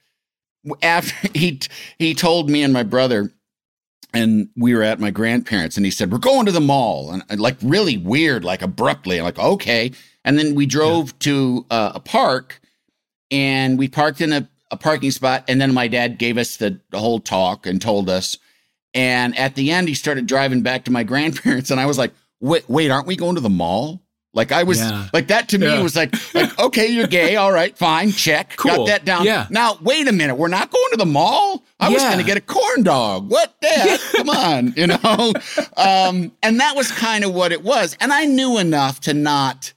after [LAUGHS] he he told me and my brother and we were at my grandparents and he said we're going to the mall and and, like really weird like abruptly I'm like okay. And then we drove to uh, a park and we parked in a, a parking spot and then my dad gave us the, the whole talk and told us and at the end he started driving back to my [LAUGHS] grandparents and i was like wait wait aren't we going to the mall like i was Yeah. like that to me Yeah. was like like [LAUGHS] okay you're gay all right fine check Cool. got that down Yeah. now wait a minute we're not going to the mall i was going to get a corn dog what the [LAUGHS] come on you know um and that was kind of what it was and i knew enough to not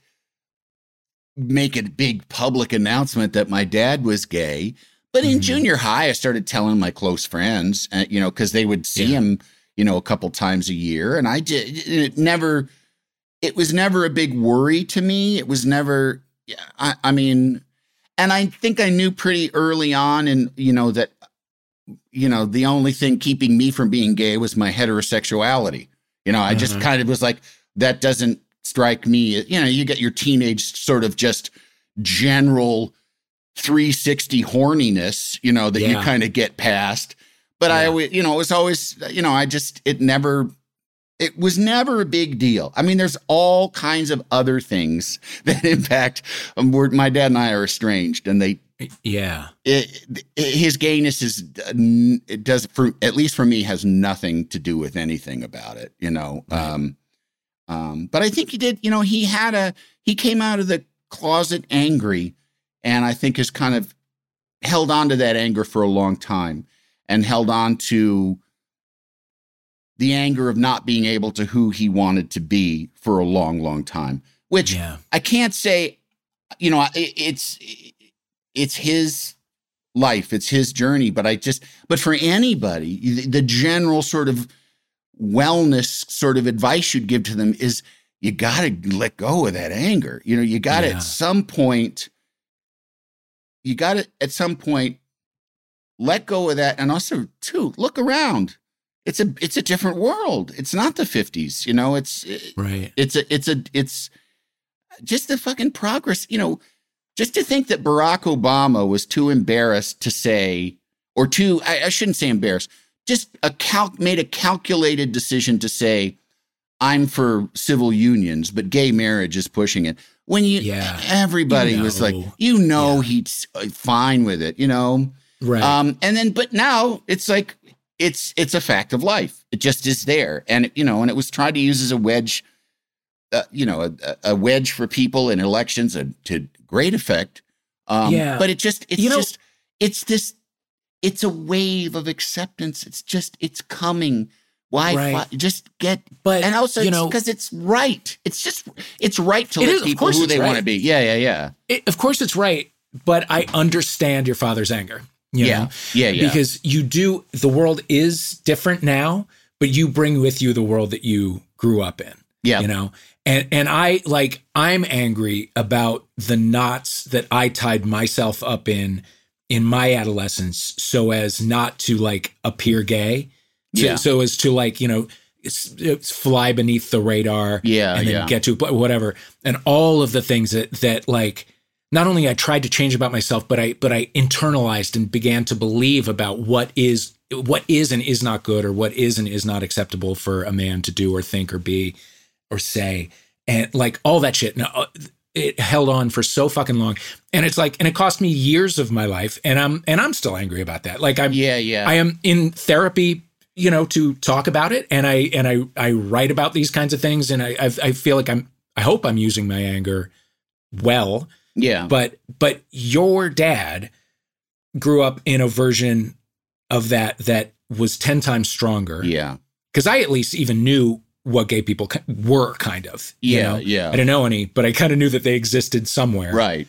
make a big public announcement that my dad was gay. But in Mhm. junior high, I started telling my close friends, uh, you know, because they would see Yeah. him, you know, a couple times a year. And I did, it never, it was never a big worry to me. It was never, I, I mean, and I think I knew pretty early on, and, you know, that, you know, the only thing keeping me from being gay was my heterosexuality. You know, I just Mhm. kind of was like, that doesn't strike me. You know, you get your teenage sort of just general 360 horniness, you know, that you kind of get past. But I always, you know, it was always, you know, I just, it never, it was never a big deal. I mean, there's all kinds of other things [LAUGHS] that impact. Um, we're, my dad and I are estranged, and they, Yeah. it, it- his gayness is, it does for at least for me has nothing to do with anything about it, you know. Right. Um, um, but I think he did. You know, he had a he came out of the closet angry, and I think has kind of held on to that anger for a long time, and held on to the anger of not being able to who he wanted to be for a long, long time. Which Yeah. I can't say, you know, it, it's it's his life, it's his journey. But I just, but for anybody, the- the general sort of wellness sort of advice you'd give to them is you got to let go of that anger. You know, you got to Yeah. at some point, you got to at some point let go of that, and also too look around. it's a it's a different world. It's not the 50s, you know. It's Right. it's a it's a it's just the fucking progress, you know. Just to think that Barack Obama was too embarrassed to say, or too I, I shouldn't say embarrassed, just a cal- made a calculated decision to say, I'm for civil unions, but gay marriage is pushing it. When you Yeah. everybody You was like, you know, Yeah. he's uh, fine with it, you know. Right. Um, and then, but now it's like it's it's a fact of life. It just is there, and you know, and it was tried to use as a wedge, uh, you know, a, a wedge for people in elections, and to great effect. Um, Yeah. but it just it's You know- just it's this it's a wave of acceptance. It's just it's coming. Why Right. fi- just get But, and also you know- because it's right. It's just it's right to let is, of people course who they want to be. Yeah, yeah, yeah. It- of course it's right, but I understand your father's anger. you Yeah. know? Yeah, yeah. Because you do, the world is different now, but you bring with you the world that you grew up in. Yeah. You know, and and I like I'm angry about the knots that I tied myself up in in my adolescence, so as not to like appear gay. So, Yeah. So as to like you know. It's, it's fly beneath the radar, Yeah, and then yeah. get to whatever, and all of the things that that like not only I tried to change about myself, but I but I internalized and began to believe about what is what is and is not good, or what is and is not acceptable for a man to do or think or be or say, and like all that shit. Now uh, it held on for so fucking long, and it's like, and it cost me years of my life, and I'm and I'm still angry about that. Like I'm, Yeah, yeah. I am in therapy, you know, to talk about it, and I and I I write about these kinds of things, and I I, feel like I'm I hope I'm using my anger well yeah. but but your dad grew up in a version of that that was 10 times stronger yeah. because i at least even knew what gay people were kind of you Yeah, know? yeah. i didn't know any but i kind of knew that they existed somewhere Right.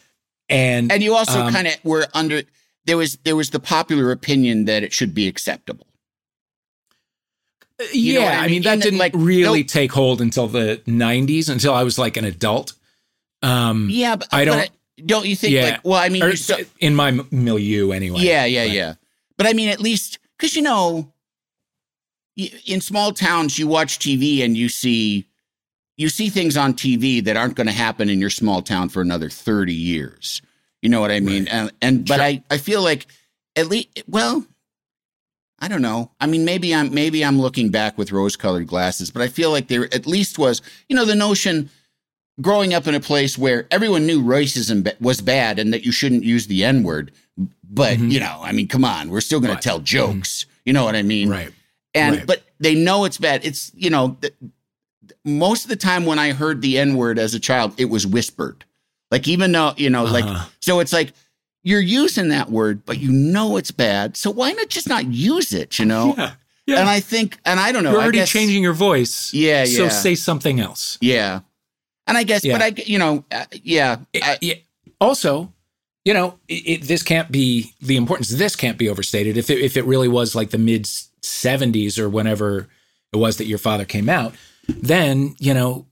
and And you also um, kind of were under there was there was the popular opinion that it should be acceptable. You yeah what I i mean? mean that And, didn't like, really no- take hold until the 90s until i was like an adult um Yeah, but I don't- but don't you think yeah like well, I mean, or still, in my milieu anyway yeah, yeah, But- yeah. But I mean, at least because you know, in small towns, you watch TV and you see you see things on TV that aren't going to happen in your small town for another thirty years. You know what I mean? Right. And and but Sure. I I feel like at least well. I don't know. I mean, maybe I'm maybe I'm looking back with rose-colored glasses, but I feel like there at least was, you know, the notion growing up in a place where everyone knew racism was bad and that you shouldn't use the N word. But, Mhm. you know, I mean, come on, we're still going Right. to tell jokes. You know what I mean? right And, Right. but they know it's bad. It's, you know, th- most of the time when I heard the N word as a child, it was whispered. Like, even though, you know, like, Uh-huh. so it's like, you're using that word, but you know it's bad. So why not just not use it, you know? yeah yeah And I think, and I don't know. you're already guess- changing your voice Yeah, so yeah. say something else Yeah. And I guess, Yeah. but I, you know, uh, yeah. It- I, yeah. Also, you know, it, it, this can't be the importance. of This can't be overstated. If it, if it really was like the mid '70s or whenever it was that your father came out, then you know,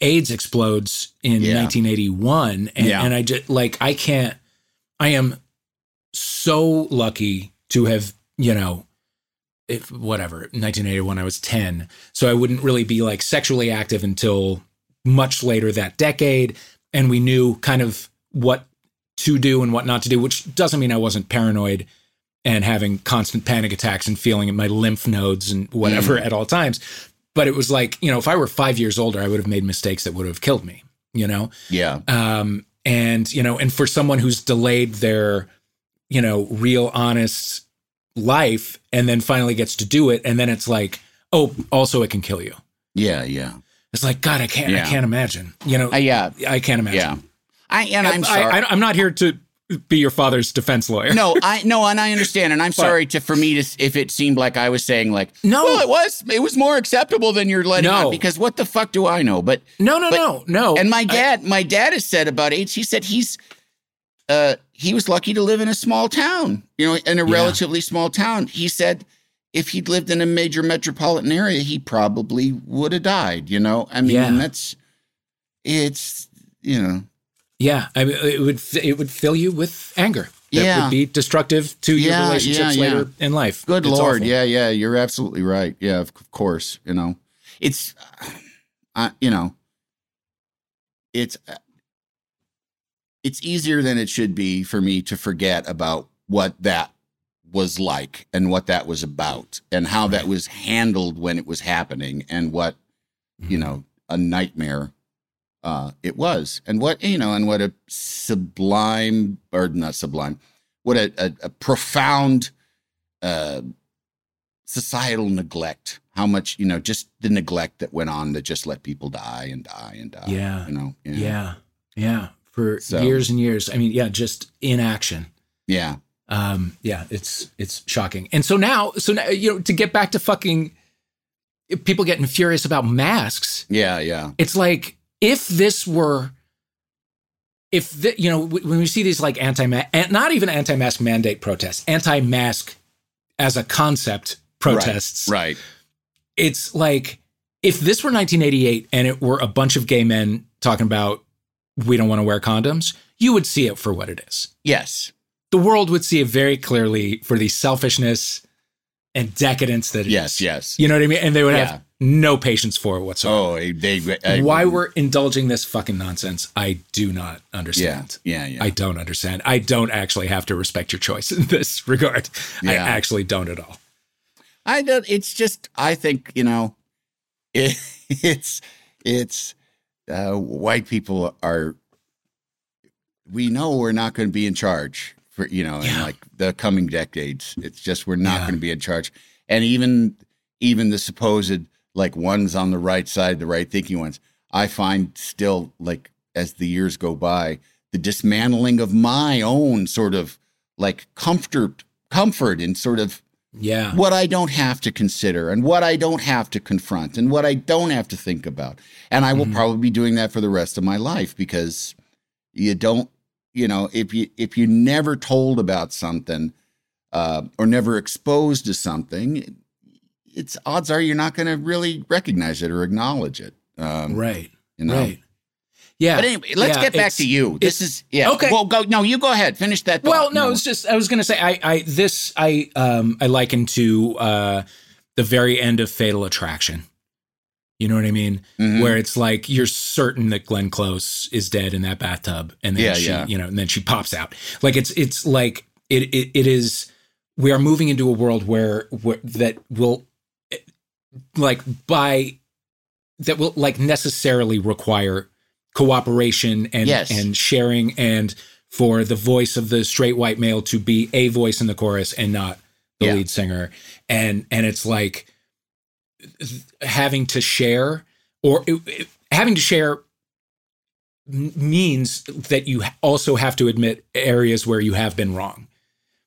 AIDS explodes in Yeah. 1981, and, and I just like I can't. I am so lucky to have you know. If whatever 1981 I was 10 so I wouldn't really be like sexually active until much later that decade and we knew kind of what to do and what not to do, which doesn't mean I wasn't paranoid and having constant panic attacks and feeling in my lymph nodes and whatever at all times. But it was like, you know, if I were five years older, I would have made mistakes that would have killed me, you know? yeah. Um, and, you know, and for someone who's delayed their, you know, real honest life and then finally gets to do it, and then it's like, oh, also it can kill you. Yeah. Yeah. It's like, God, I can't, Yeah. I can't imagine, you know, Uh, yeah. I can't imagine. Yeah. I, and I'm I- sorry. I, am not here to be your father's defense lawyer. no, I [LAUGHS] no, and I understand, and I'm sorry to for me to if it seemed like I was saying like, No. well, it was it was more acceptable than you're letting No. on because what the fuck do I know? But no, no, But- no, no. and my I- dad, my dad has said about AIDS. He said he's uh he was lucky to live in a small town, you know, in a Yeah. relatively small town. He said if he'd lived in a major metropolitan area, he probably would have died. You know, I mean, Yeah. that's it's you know, yeah, I mean, it would it would fill you with anger. that Yeah. would be destructive to your relationships yeah, yeah. later in life. Good It's lord, awful. yeah, yeah, you're absolutely right. Yeah, of course, you know, it's, uh, you know, it's uh, it's easier than it should be for me to forget about what that was like and what that was about and how that was handled when it was happening and what Mm-hmm. you know a nightmare uh it was and what you know and what a sublime or not sublime what a, a, a profound uh societal neglect how much you know just the neglect that went on that just let people die and die and die Yeah. you know Yeah. Yeah. For So- years and years. I mean, yeah, just inaction. yeah Um, yeah, it's it's shocking. And so now, so now, you know, to get back to fucking people getting furious about masks, yeah yeah it's like if this were if the, you know when we see these like anti not even anti-mask mandate protests anti-mask as a concept protests. Right it's like if this were 1988 and it were a bunch of gay men talking about we don't want to wear condoms you would see it for what it is. Yes. The world would see it very clearly for the selfishness and decadence that it is. yes yes you know what i mean and they would Yeah. have no patience for it whatsoever oh they, I, why we're indulging this fucking nonsense, I do not understand. yeah yeah I don't understand. I don't actually have to respect your choice in this [LAUGHS] regard. I actually don't at all. I don't. It's just. I think you know. It, [LAUGHS] it's it's uh, white people are. We know we're not going to be in charge for you know in like the coming decades. It's just we're not Yeah. going to be in charge, and even even the supposed like ones on the right side, the right thinking ones, I find still like as the years go by, the dismantling of my own sort of like comfort comfort and sort of Yeah. what I don't have to consider and what I don't have to confront and what I don't have to think about. And I will Mhm. probably be doing that for the rest of my life because you don't, you know, if you if you're never told about something uh, or never exposed to something, it's odds are you're not going to really recognize it or acknowledge it. Um, Right. You know? Right. Yeah. But anyway, let's Yeah, get back to you. This is yeah. okay. Well, go. No, you go ahead. Finish that. Thought. Well, no, it's just I was gonna say I I this I um I liken to uh the very end of Fatal Attraction. You know what I mean? Mhm. Where it's like you're certain that Glenn Close is dead in that bathtub, and then Yeah, she, yeah. you know, and then she pops out. Like it's it's like it it, it is. We are moving into a world where, where that will like by that will like necessarily require cooperation and Yes. and sharing and for the voice of the straight white male to be a voice in the chorus and not the Yeah. lead singer and and it's like having to share or it- it- having to share means that you also have to admit areas where you have been wrong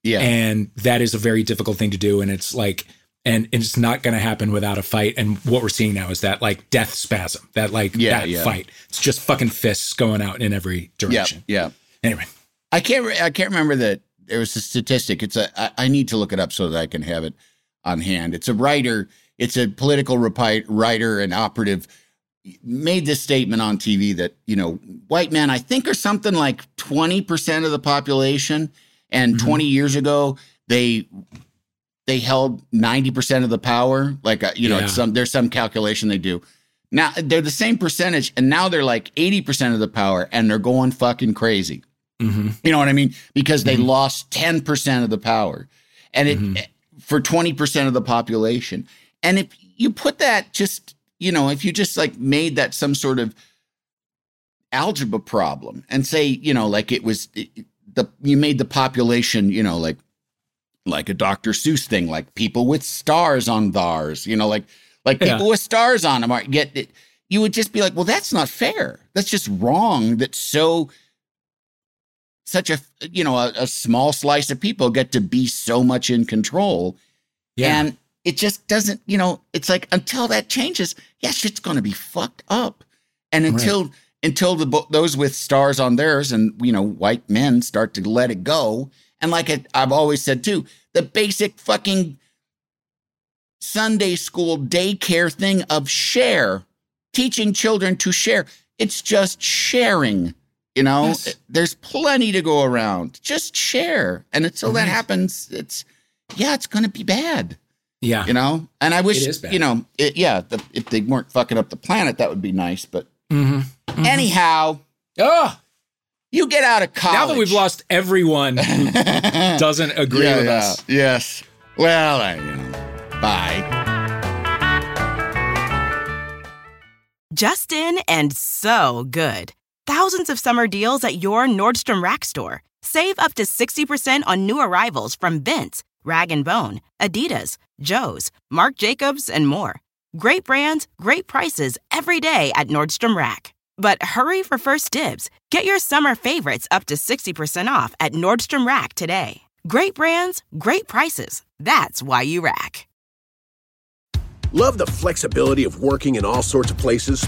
yeah. and that is a very difficult thing to do and it's like and it's not going to happen without a fight and what we're seeing now is that like death spasm that like Yeah, that yeah. fight it's just fucking fists going out in every yeah. direction Yeah. anyway I can't. Re- I can't remember that there was a statistic. It's a. I, I need to look it up so that I can have it on hand. It's a writer. It's a political repi- writer and operative. Made this statement on TV that you know white men I think are something like twenty percent of the population, and Mhm. twenty years ago they they held ninety percent of the power. Like uh, you know, Yeah. some there's some calculation they do. Now they're the same percentage, and now they're like eighty percent of the power, and they're going fucking crazy. mm-hmm. You know what I mean? Because they lost 10% of the power and it Mhm. for 20% of the population. And if you put that just, you know, if you just like made that some sort of algebra problem and say, you know, like it was the you made the population, you know, like like a Dr. Seuss thing, like people with stars on theirs, you know, like like Yeah. people with stars on them are get it. You would just be like, well, that's not fair. That's just wrong. That's so such a you know a, a small slice of people get to be so much in control yeah and it just doesn't you know it's like until that changes yeah shit's gonna be fucked up and until until the those with stars on theirs and you know white men start to let it go and like it, i've always said too the basic fucking sunday school daycare thing of share teaching children to share it's just sharing You know, Yes. Eh, there's plenty to go around. Just share. And until that happens, it's, yeah, it's going to be bad, Yeah. you know? And I wish, It is bad. you know, it, yeah, the, if they weren't fucking up the planet, that would be nice. But Mm-hmm. anyhow, Oh, you get out of college. now that we've lost everyone who [LAUGHS] doesn't agree Yeah, with yeah, us. Yes. Well, I, you know, bye. Justin and so good. Thousands of summer deals at your Nordstrom Rack store. Save up to 60% on new arrivals from Vince, Rag & Bone, Adidas, Joe's, Marc Jacobs, and more. Great brands, great prices every day at Nordstrom Rack. But hurry for first dibs. Get your summer favorites up to 60% off at Nordstrom Rack today. Great brands, great prices. That's why you rack. Love the flexibility of working in all sorts of places?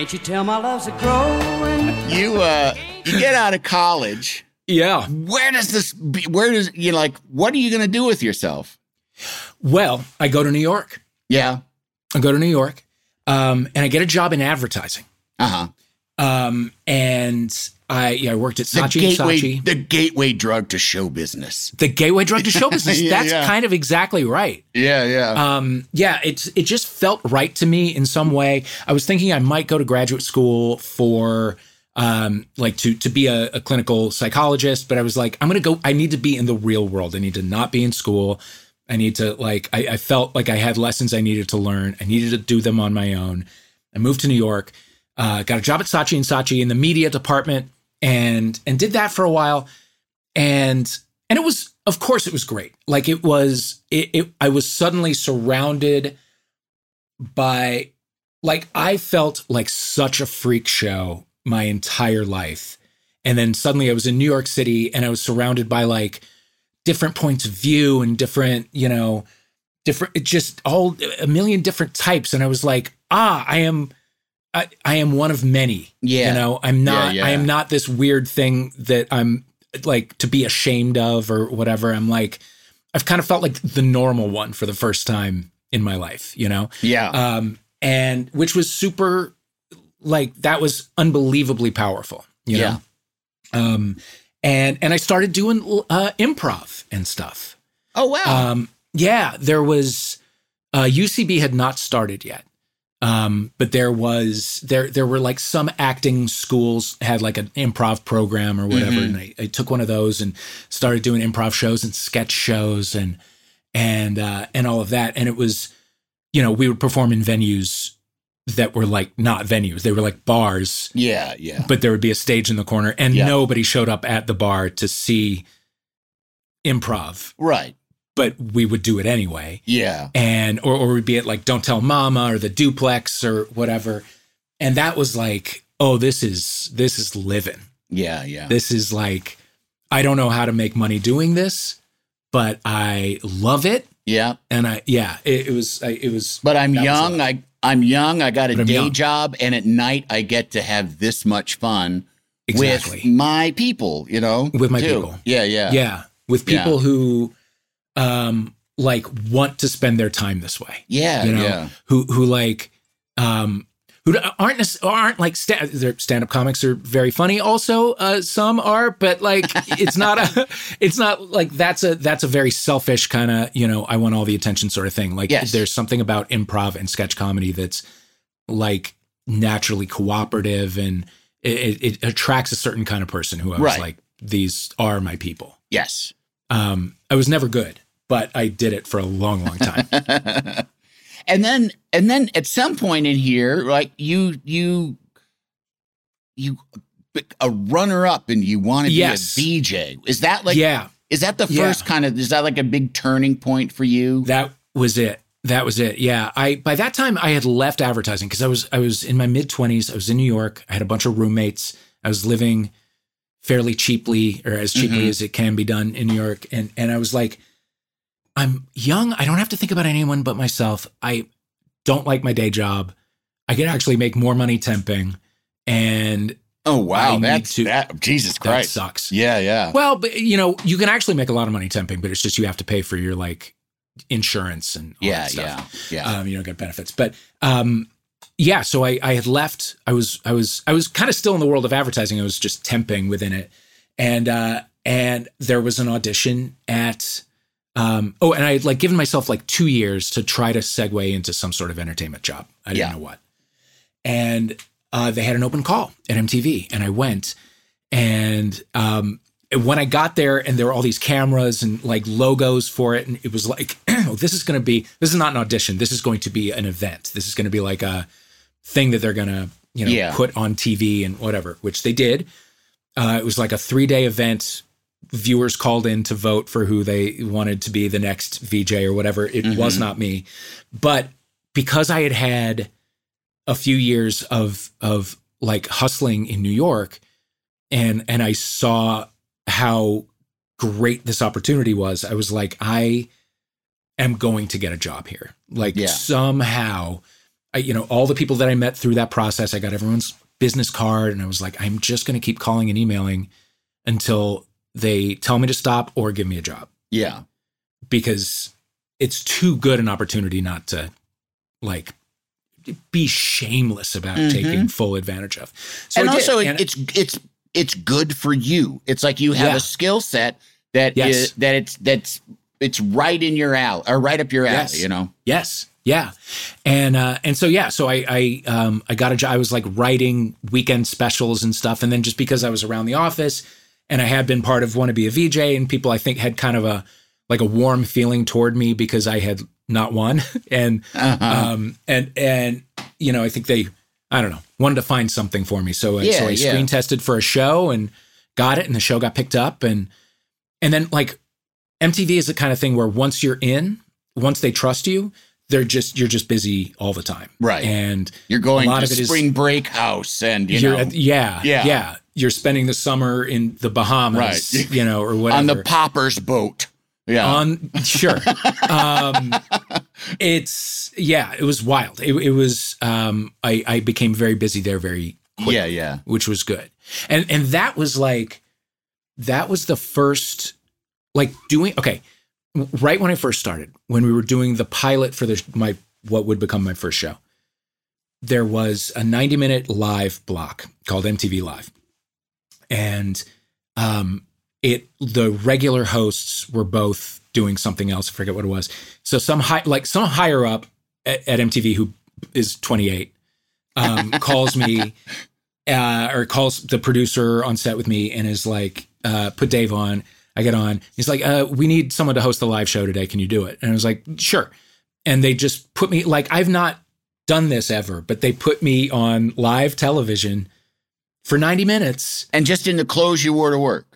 Can't you tell my love's a growing? You, uh, you get out of college. Yeah. Where does this, be, where does, you like, what are you going to do with yourself? Well, I go to New York. Yeah. I go to New York, um, and I get a job in advertising. Uh huh. Um, and I, yeah, I worked at The Saatchi and gateway, Saatchi. the gateway drug to show business. The gateway drug to show [LAUGHS] business. Yeah, That's yeah. kind of exactly right. Yeah, yeah. Um, yeah, it's it just felt right to me in some way. I was thinking I might go to graduate school for um like to to be a, a clinical psychologist, but I was like, I'm gonna go. I need to be in the real world. I need to not be in school. I need to like. I, I felt like I had lessons I needed to learn. I needed to do them on my own. I moved to New York, uh, got a job at Saatchi and Saatchi in the media department, and and did that for a while, and and it was of course it was great. Like it was it, it I was suddenly surrounded by like I felt like such a freak show my entire life. And then suddenly I was in New York City and I was surrounded by like different points of view and different, you know, different just all a million different types and I was like, "Ah, I am I, I am one of many. Yeah. You know, I'm not Yeah, I am not this weird thing that I'm like to be ashamed of or whatever. I'm like I've kind of felt like the normal one for the first time in my life, you know? yeah. Um, and which was super like that was unbelievably powerful, you Yeah. know? Um, and and I started doing uh improv and stuff. oh, wow. Um, yeah, there was uh, UCB had not started yet, um, but there was there there were like some acting schools had like an improv program or whatever, Mhm. and I, I took one of those and started doing improv shows and sketch shows and and uh, and all of that, and it was you know we would perform in venues that were like not venues they were like bars yeah, yeah. but there would be a stage in the corner and Yeah. nobody showed up at the bar to see improv right. But we would do it anyway. Yeah. And or or we'd be at like Don't Tell Mama or the duplex or whatever. And that was like, oh, this is this is living. Yeah, yeah. This is like I don't know how to make money doing this, but I love it. yeah. And I yeah, it, it was I, it was But I'm young. was young. a- I I'm young. I got a day young. job, and at night I get to have this much fun Exactly. with my people. You know, With my too. people. Yeah, yeah, yeah, with Yeah. people who um like want to spend their time this way. yeah, you know, yeah. who who like um who aren't aren't like sta- their stand-up comics are very funny also uh some are but like [LAUGHS] it's not a it's not like that's a that's a very selfish kind of you know I want all the attention sort of thing like Yes. there's something about improv and sketch comedy that's like naturally cooperative and it, it, it attracts a certain kind of person who I was Right. like these are my people Yes. um I was never good but I did it for a long long time [LAUGHS] and then and then at some point in here, like you you you a runner up and you want to Yes. be a DJ. Is that like yeah is that the Yeah. first kind of is that like a big turning point for you? That was it. That was it. Yeah. I by that time I had left advertising because I was I was in my mid twenties. I was in New York. I had a bunch of roommates. I was living fairly cheaply or as cheaply Mhm. as it can be done in New York. And and I was like, I'm young. I don't have to think about anyone but myself. I don't like my day job. I could actually make more money temping. And Oh wow, I that's to- that. Jesus that Christ. sucks. Yeah, yeah. Well, but you know, you can actually make a lot of money temping, but it's just you have to pay for your like insurance and all yeah, that stuff. yeah, yeah. Um, you don't get benefits. But um yeah, so I I had left. I was I was I was kind of still in the world of advertising. I was just temping within it. And uh and there was an audition at um oh and I had like given myself like 2 years to try to segue into some sort of entertainment job. I didn't Yeah. know what. And uh they had an open call at MTV and I went and um when I got there and there were all these cameras and like logos for it, and it was like, [CLEARS THROAT] oh, this is going to be, this is not an audition. This is going to be an event. This is going to be like a thing that they're going to, you know, Yeah. put on TV and whatever, which they did. Uh, it was like a three day event. Viewers called in to vote for who they wanted to be the next VJ or whatever. It was not me. But because I had had a few years of, of like hustling in New York, and and I saw how great this opportunity was. I was like, I am going to get a job here. Like Yeah. somehow, I, you know, all the people that I met through that process, I got everyone's business card, and I was like, I'm just going to keep calling and emailing until they tell me to stop or give me a job yeah. because it's too good an opportunity not to like be shameless about Mhm. taking full advantage of. So and also, and- it's it's it's good for you. It's like you have Yeah. a skill set that Yes. is- that it's that's it's right in your alley or right up your alley. Yes. You know. Yes. Yeah. And uh and so yeah, so I I um I got a job I was like writing weekend specials and stuff and then just because I was around the office and I had been part of Wanna Be a VJ and people I think had kind of a like a warm feeling toward me because I had not won [LAUGHS] and Uh-huh. um and and you know I think they I don't know wanted to find something for me so I so Yeah, I yeah. screen tested for a show and got it and the show got picked up and and then like MTV is the kind of thing where once you're in once they trust you they're just you're just busy all the time Right. and You're going a lot to of it is- spring break house, and you know at- yeah Yeah. yeah you're spending the summer in the Bahamas Right. [LAUGHS] you know or whatever on the poppers boat. Yeah. on sure [LAUGHS] um it's yeah it was wild it, it was um i i became very busy there very quickly, yeah. Yeah. which was good and and that was like that was the first like doing okay right when i first started when we were doing the pilot for the my what would become my first show there was a 90 minute live block called mtv live. And um it the regular hosts were both doing something else i forget what it was. So some high like some higher up at, at mtv who is 28 um [LAUGHS] calls me uh or calls the producer on set with me and is like uh put dave on i get on he's like uh we need someone to host the live show today can you do it and i was like sure and they just put me like i've not done this ever but they put me on live television for 90 minutes And just in the clothes you wore to work.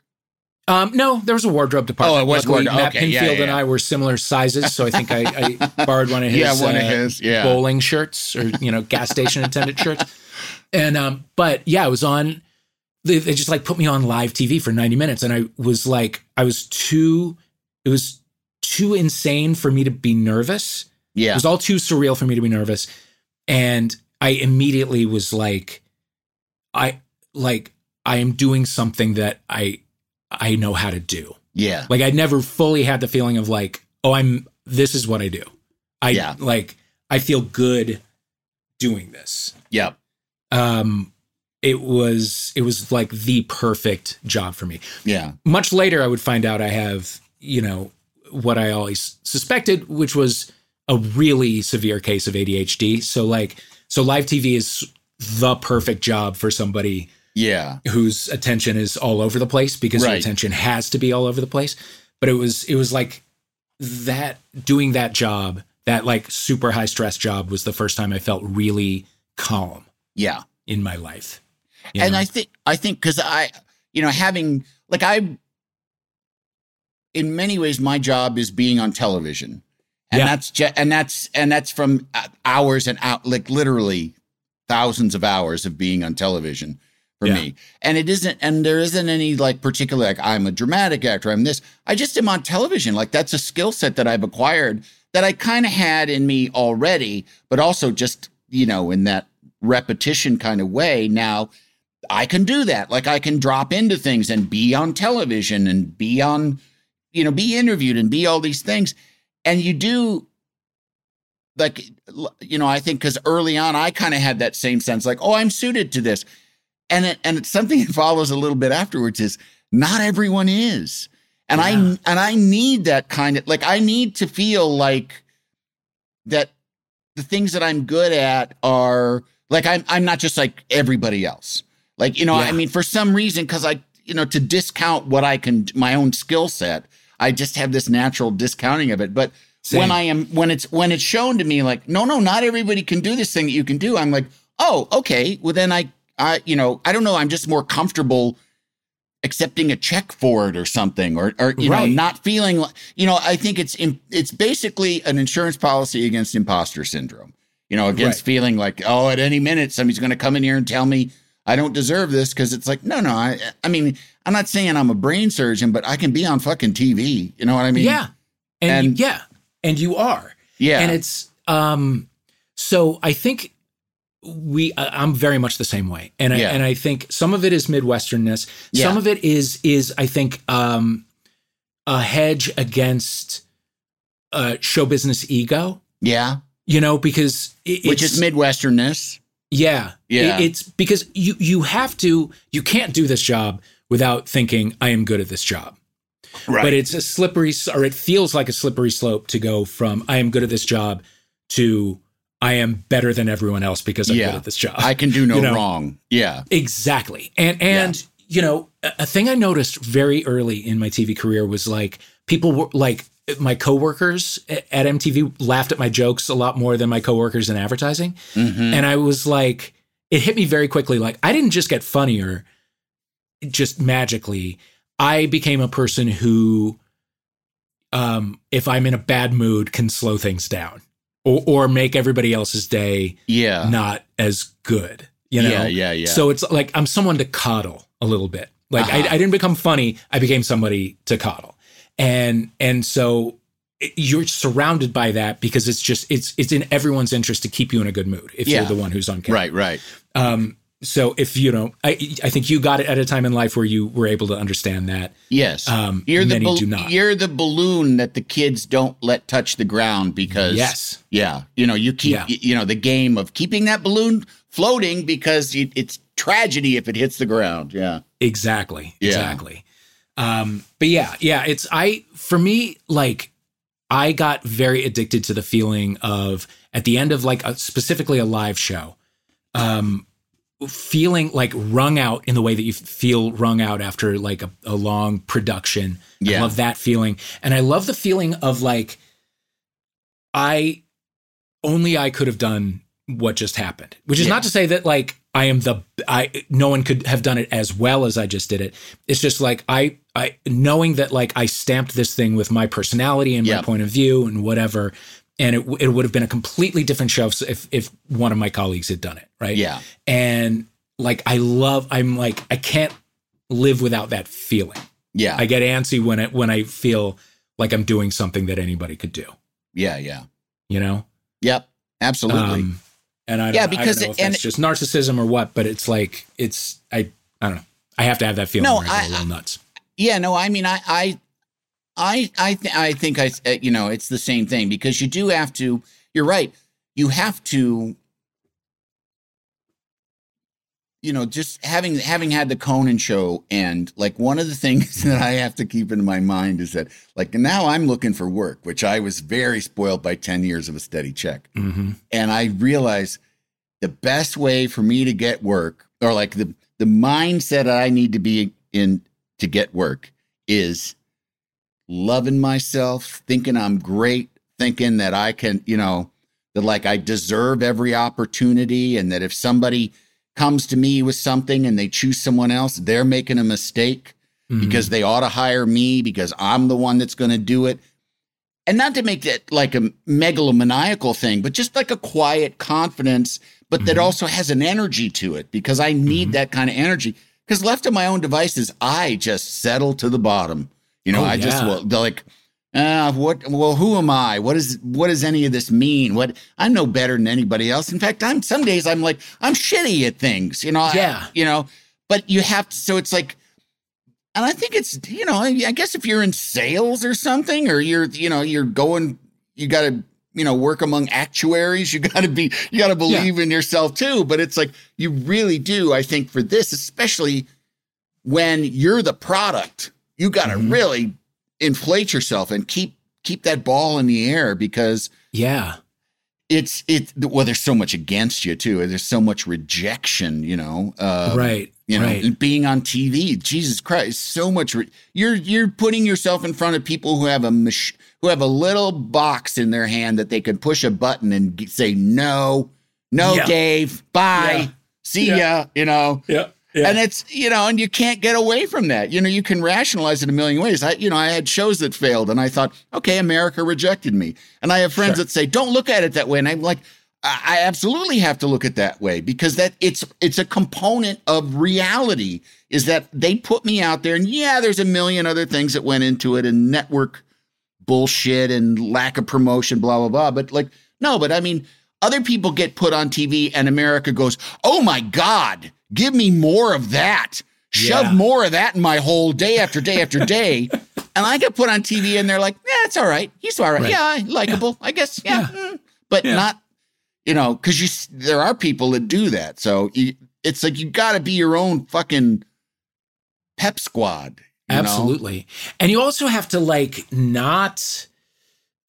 um, no, there was a wardrobe department. Oh, it was Luckily. Matt Okay, yeah, Pinfield yeah, and. I were similar sizes, so I think I, I [LAUGHS] borrowed one of his, Yeah, one of uh, his, yeah. bowling shirts or you know gas station attendant shirts. And um, but yeah, it was on. They, they just like put me on live TV for ninety minutes, and I was like, I was too. It was too insane for me to be nervous. Yeah. It was all too surreal for me to be nervous. And I immediately was like, I like I am doing something that I I know how to do. Yeah. Like I never fully had the feeling of like, oh, I'm this is what I do. I Yeah. like I feel good doing this. Yep. Um it was it was like the perfect job for me Yeah. much later i would find out i have you know what i always suspected which was a really severe case of adhd so like so live tv is the perfect job for somebody Yeah. whose attention is all over the place because your Right. attention has to be all over the place but it was it was like that doing that job that like super high stress job was the first time i felt really calm Yeah. in my life and know? I think I think because I, you know, having like I, in many ways, my job is being on television, and Yeah. that's just and that's and that's from uh, hours and out, like literally thousands of hours of being on television for Yeah. me. And it isn't, and there isn't any like particular, like I'm a dramatic actor, I'm this. I just am on television. Like that's a skill set that I've acquired that I kind of had in me already, but also just, you know, in that repetition kind of way. Now I can do that. Like I can drop into things and be on television and be on, you know, be interviewed and be all these things. And you do like you know, I think because early on I kind of had that same sense, like, oh, I'm suited to this, and it, and it's something [LAUGHS] that follows a little bit afterwards is not everyone is, and I and I need that kind of like I need to feel like that the things that I'm good at are like I'm I'm not just like everybody else, like you know, I mean, for some reason, because I you know to discount what I can my own skill set, I just have this natural discounting of it, but Same. when I am when it's when it's shown to me like no no not everybody can do this thing that you can do I'm like oh okay well then I I you know I don't know I'm just more comfortable accepting a check for it or something or or you Right. know not feeling like you know I think it's it's basically an insurance policy against imposter syndrome you know against Right. feeling like oh at any minute somebody's going to come in here and tell me I don't deserve this because it's like no no I I mean I'm not saying I'm a brain surgeon but I can be on fucking TV you know what I mean yeah. And, and- yeah. And you are. yeah And it's um so I think we I'm very much the same way. And I Yeah. and I think some of it is midwesternness. Yeah. Some of it is is I think um a hedge against uh show business ego, yeah you know, because it, which it's, is midwesternness. Yeah. Yeah. It- it's because you you have to you can't do this job without thinking I am good at this job. Right. But it's a slippery, or it feels like a slippery slope to go from I am good at this job to I am better than everyone else because I'm Yeah. good at this job. I can do [LAUGHS] no You know? wrong. Yeah. exactly. And and you know, a, a thing I noticed very early in my TV career was like people were like my coworkers at MTV laughed at my jokes a lot more than my coworkers in advertising. Mhm. And I was like, it hit me very quickly. Like, I didn't just get funnier just magically. I became a person who, um, if I'm in a bad mood, can slow things down or, or make everybody else's day Yeah. not as good. You know? Yeah, yeah, yeah. So it's like I'm someone to coddle a little bit. Like Uh-huh. I, I didn't become funny. I became somebody to coddle. And and so you're surrounded by that because it's just it's it's in everyone's interest to keep you in a good mood if Yeah. you're the one who's on camera. Right, right. Um, so if you know, I I think you got it at a time in life where you were able to understand that. Yes. Um, you're the many bal- do not. you're the balloon that the kids don't let touch the ground because Yes. Yeah. You know, you keep Yeah. you know the game of keeping that balloon floating because it, it's tragedy if it hits the ground. Yeah. Exactly. Yeah. Exactly. Um, but yeah, yeah, it's I for me, like I got very addicted to the feeling of at the end of like a, specifically a live show, um, feeling like wrung out in the way that you feel wrung out after like a, a long production. I love that feeling. And I love the feeling of like I only I could have done what just happened. Which is Yeah. not to say that like I am the I no one could have done it as well as I just did it. It's just like I I knowing that like I stamped this thing with my personality and my point of view and whatever and it it would have been a completely different show if if one of my colleagues had done it, right? Yeah. And like I love I'm like I can't live without that feeling. Yeah. I get antsy when it when I feel like I'm doing something that anybody could do, yeah, yeah. you know? Yep. Absolutely. Um, and I don't, Yeah, I don't because know it- and- just narcissism or what, but it's like it's I I don't know. I have to have that feeling No, where I, I- a little nuts. Yeah, no, I mean, I, I, I, I, th- I think I, you know, it's the same thing because you do have to. You're right. You have to. You know, just having having had the Conan show, and like one of the things [LAUGHS] that I have to keep in my mind is that, like, now I'm looking for work, which I was very spoiled by ten years of a steady check, hmm and I realize the best way for me to get work, or like the the mindset I need to be in to get work, is loving myself, thinking I'm great, thinking that I can, you know, that like I deserve every opportunity, and that if somebody comes to me with something and they choose someone else, they're making a mistake Mm-hmm. because they ought to hire me because I'm the one that's going to do it. And not to make it like a megalomaniacal thing, but just like a quiet confidence but that also has an energy to it because I need that kind of energy. Because left to my own devices, I just settle to the bottom. You know, Oh, I just will like, uh, what well, who am I? What is what does any of this mean? What I'm no better than anybody else. In fact, I'm some days I'm like, I'm shitty at things, you know. I- Yeah. you know, but you have to so it's like and I think it's, you know, I I guess if you're in sales or something, or you're, you know, you're going, you got to, you know, work among actuaries. You got to be, you got to believe in yourself too. But it's like, you really do, I think, for this, especially when you're the product, you got to really inflate yourself and keep, keep that ball in the air because Yeah. it's, it, well, there's so much against you too. There's so much rejection, you know, uh, right. you know, right. and being on TV, Jesus Christ, so much. Re- you're you're putting yourself in front of people who have a mach- who have a little box in their hand that they can push a button and g- say no, no, Yeah. Dave, bye, Yeah. see Yeah. ya. You know, Yeah. Yeah. and it's you know, and you can't get away from that. You know, you can rationalize it a million ways. I you know, I had shows that failed, and I thought, okay, America rejected me, and I have friends that say, don't look at it that way, and I'm like. I I absolutely have to look at that way because that it's it's a component of reality is that they put me out there and yeah there's a million other things that went into it and network bullshit and lack of promotion blah blah blah but like no but I mean other people get put on TV and America goes oh my god give me more of that shove Yeah. more of that in my whole day after day after day [LAUGHS] and I get put on TV and they're like yeah it's all right he's all right, Right. yeah likable I guess [LAUGHS] yeah, Yeah. mm. but Yeah. not you know, because you there are people that do that. So you, it's like you got to be your own fucking pep squad. you know? Absolutely. And you also have to like not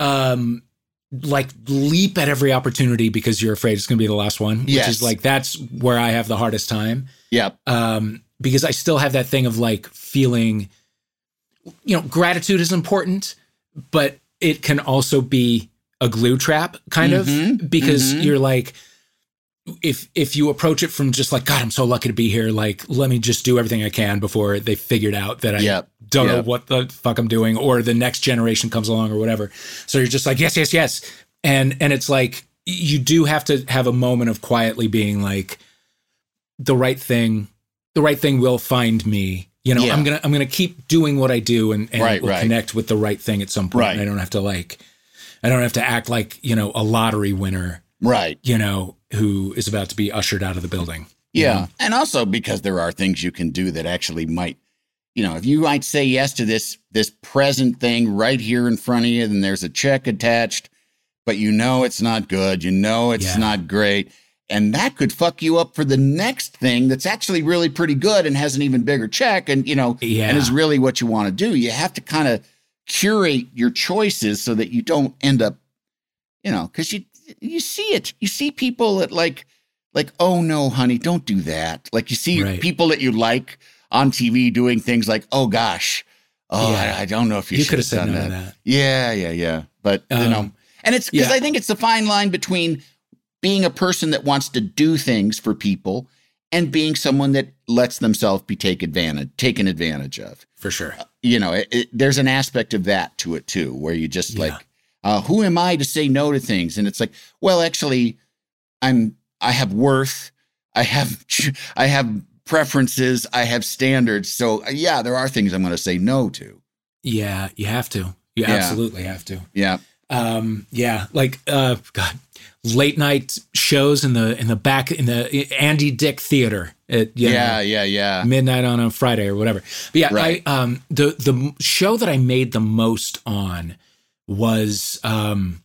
um like leap at every opportunity because you're afraid it's going to be the last one, which Yes. is like that's where I have the hardest time. Yep. Um because I still have that thing of like feeling you know, gratitude is important, but it can also be a glue trap kind Mhm, of because mhm. you're like if if you approach it from just like God, I'm so lucky to be here. Like, let me just do everything I can before they figured out that I Yep. don't know what the fuck I'm doing, or the next generation comes along, or whatever. So you're just like, yes, yes, yes, and and it's like you do have to have a moment of quietly being like, the right thing, the right thing will find me. You know, Yeah. I'm gonna I'm gonna keep doing what I do, and and Right, right. connect with the right thing at some point. Right. I don't have to like, I don't have to act like you know a lottery winner Right. you know, who is about to be ushered out of the building. Yeah. know? And also because there are things you can do that actually might, you know, if you might say yes to this this present thing right here in front of you, then there's a check attached, but you know it's not good. You know it's Yeah. not great. And that could fuck you up for the next thing that's actually really pretty good and has an even bigger check and, you know, Yeah. and is really what you want to do. You have to kind of curate your choices so that you don't end up, you know, because you you see it. You see people that like like, oh no, honey, don't do that. Like you see Right. people that you like on TV doing things like, oh gosh, oh, Yeah. I, I don't know if you, You should could have done no that. that. Yeah, yeah, yeah. But you Um, know, and it's because yeah. I think it's the fine line between being a person that wants to do things for people and being someone that lets themselves be take advantage taken advantage of. For sure. You know, it, it, there's an aspect of that to it too, where you just Yeah. like, uh, who am I to say no to things? And it's like, well, actually, I'm I have worth, I have [LAUGHS] I have preferences, I have standards. So uh, yeah, there are things I'm going to say no to. Yeah, you have to. You Yeah. absolutely have to. Yeah, Um, yeah, like uh God, late night shows in the in the back in the Andy Dick Theater at yeah, know, yeah, yeah. midnight on a Friday or whatever. But yeah, Right. I um the the show that I made the most on was um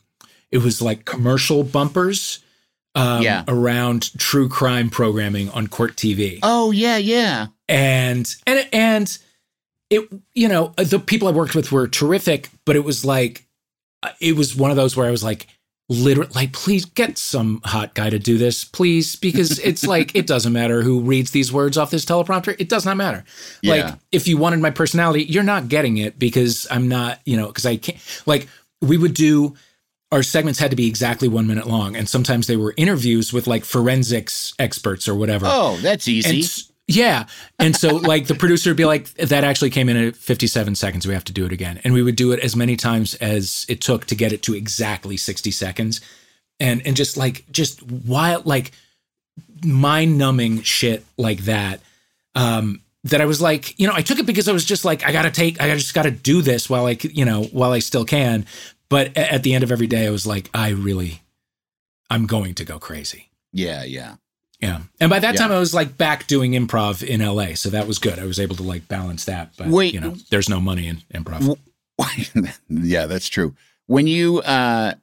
it was like commercial bumpers um Yeah. around true crime programming on Court TV. Oh yeah, yeah. and and and it you know the people I worked with were terrific, but it was like uh, it was one of those where I was like literally like please get some hot guy to do this please because it's like it doesn't matter who reads these words off this teleprompter it does not matter Yeah. like if you wanted my personality you're not getting it because i'm not you know because i can't like we would do our segments had to be exactly one minute long and sometimes they were interviews with like forensics experts or whatever Oh, that's easy. s- yeah. And so like the producer would be like, that actually came in at 57 seconds. We have to do it again. And we would do it as many times as it took to get it to exactly 60 seconds. And and just like just wild like mind numbing shit like that. Um, that I was like, you know, I took it because I was just like, I gotta take, I just gotta do this while I, you know, while I still can. But at the end of every day, I was like, I really, I'm going to go crazy. Yeah, yeah. Yeah. And by that Yeah. time, I was like back doing improv in LA. So that was good. I was able to like balance that. But, Wait. you know, there's no money in improv. [LAUGHS] yeah, that's true. When you uh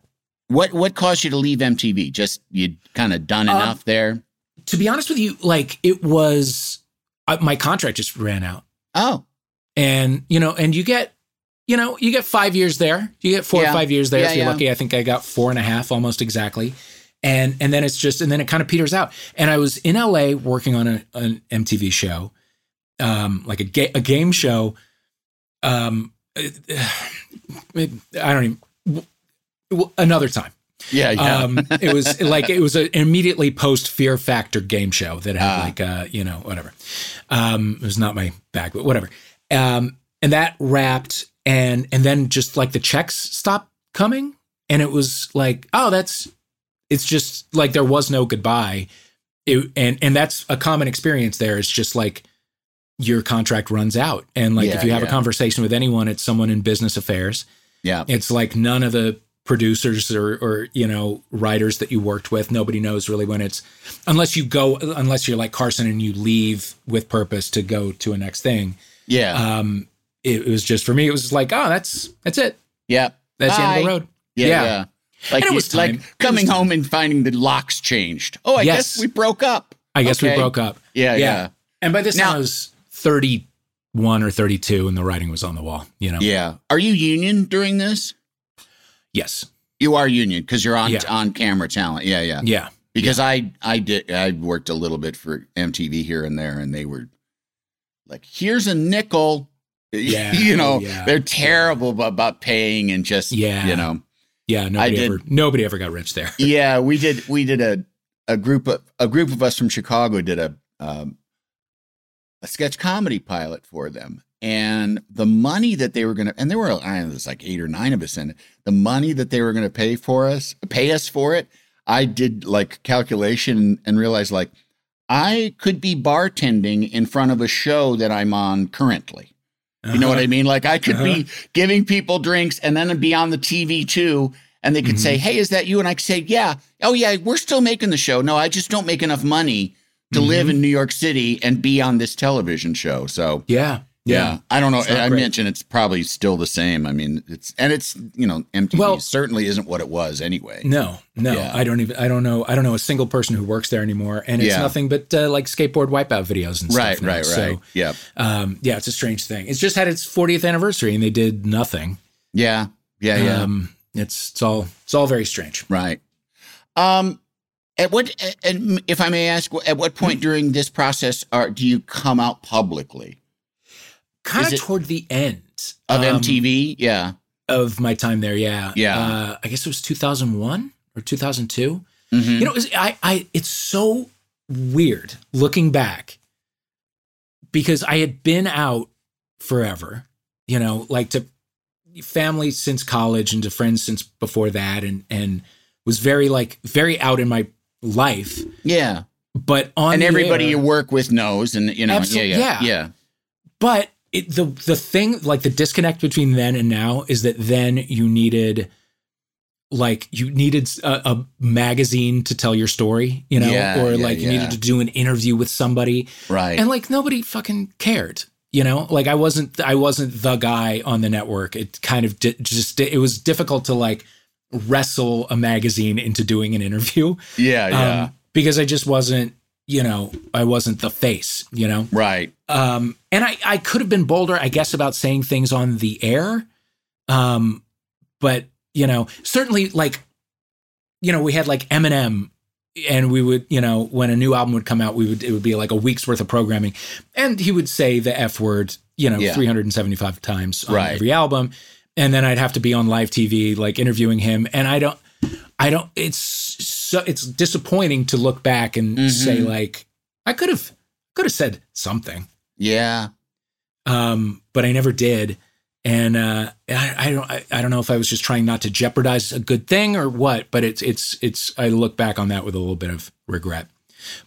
what what caused you to leave MTV? Just you'd kind of done Um, enough there? to be honest with you, like it was, uh, my contract just ran out. Oh, and you know and you get you know you get five years there you get four Yeah. or five years there Yeah, if you're lucky i think i got four and a half almost exactly and and then it's just and then it kind of peters out and i was in la working on a, an mtv show um like a, ga- a game show um i don't even another time yeah, yeah. um, it was like it was an immediately post Fear Factor game show that had Ah. like uh, you know whatever. Um, it was not my bag, but whatever. Um, and that wrapped, and and then just like the checks stopped coming, and it was like, oh, that's it's just like there was no goodbye. It, and and that's a common experience there. It's just like your contract runs out, and like Yeah, if you have yeah. a conversation with anyone, it's someone in business affairs. yeah. It's like none of the producers or, or you know writers that you worked with. Nobody knows really when it's unless you go unless you're like Carson and you leave with purpose to go to a next thing. Yeah. Um, it, it was just for me. It was just like oh that's that's it. yeah. That's the end of the road. Yeah, Yeah. yeah. Like, And it was time. Like was coming time. home and finding the locks changed. Oh, I Yes. guess we broke up. I guess we broke up. Yeah, Yeah. yeah. And by this Now- time I was 31 or 32 and the writing was on the wall. You know. Yeah. Are you union during this? Yes. You are union because you're on Yeah. on camera talent. Yeah, yeah. Yeah. Because I I did I worked a little bit for MTV here and there, and they were like, "Here's a nickel." [LAUGHS] Yeah, you know, yeah. they're terrible about, about paying and just Yeah. you know. Yeah. Nobody did- ever nobody ever got rich there. [LAUGHS] Yeah, we did we did a a group of a group of us from Chicago did a um, a sketch comedy pilot for them. And the money that they were going to, and there were, I know, there's like eight or nine of us in it. The money that they were going to pay for us, pay us for it, I did like calculation and realized like I could be bartending in front of a show that I'm on currently. You know what I uh-huh. mean? Like I could be uh-huh. giving people drinks and then be on the TV too. And they could say, mm-hmm. Hey, is that you? And I could say, Yeah. Oh, yeah, we're still making the show. No, I just don't make enough money to live mm-hmm. in New York City and be on this television show. So, Yeah. Yeah, I don't know. I great. mentioned it's probably still the same. I mean, it's, and it's, you know, MTV Well- certainly isn't what it was anyway. No, no, Yeah. I don't even. I don't know. I don't know a single person who works there anymore, and it's Yeah. nothing but uh, like skateboard wipeout videos and Right, stuff. now. right, right. So, yeah. um, yeah, it's a strange thing. It's just had its 40th anniversary, and they did nothing. Yeah. Yeah. Yeah. Um, it's it's all it's all very strange. Right. Um, at what, and if I may ask, at what point during this process are do you come out publicly Kind of toward the end of um, MTV? Yeah. of my time there. Yeah, Yeah. Uh, I guess it was 2001 or 2002. Mhm. You know, it was, I, I, it's so weird looking back because I had been out forever, you know, like to family since college and to friends since before that, and and was very like very out in my life, yeah. but on and everybody air- you work with knows, and you know, yeah, yeah. yeah, But it, the the thing, like the disconnect between then and now, is that then you needed, like, you needed a, a magazine to tell your story, you know, Yeah, or yeah, like you yeah. needed to do an interview with somebody, right. and like nobody fucking cared, you know. Like I wasn't, I wasn't the guy on the network. It kind of di- just it was difficult to like wrestle a magazine into doing an interview, yeah, yeah, um, because I just wasn't, you know, I wasn't the face, you know. right. Um, and I, I could have been bolder, I guess, about saying things on the air. Um, but you know, certainly like, you know, we had like Eminem and we would, you know, when a new album would come out, we would, it would be like a week's worth of programming and he would say the F word, you know, Yeah. 375 times on Right. every album. And then I'd have to be on live TV, like interviewing him. And I don't, I don't, it's so, it's disappointing to look back and Mhm. say like, I could have, could have said something Yeah, um, but I never did. And uh, I, I don't, I, I don't know if I was just trying not to jeopardize a good thing or what. But it's, it's, it's. I look back on that with a little bit of regret.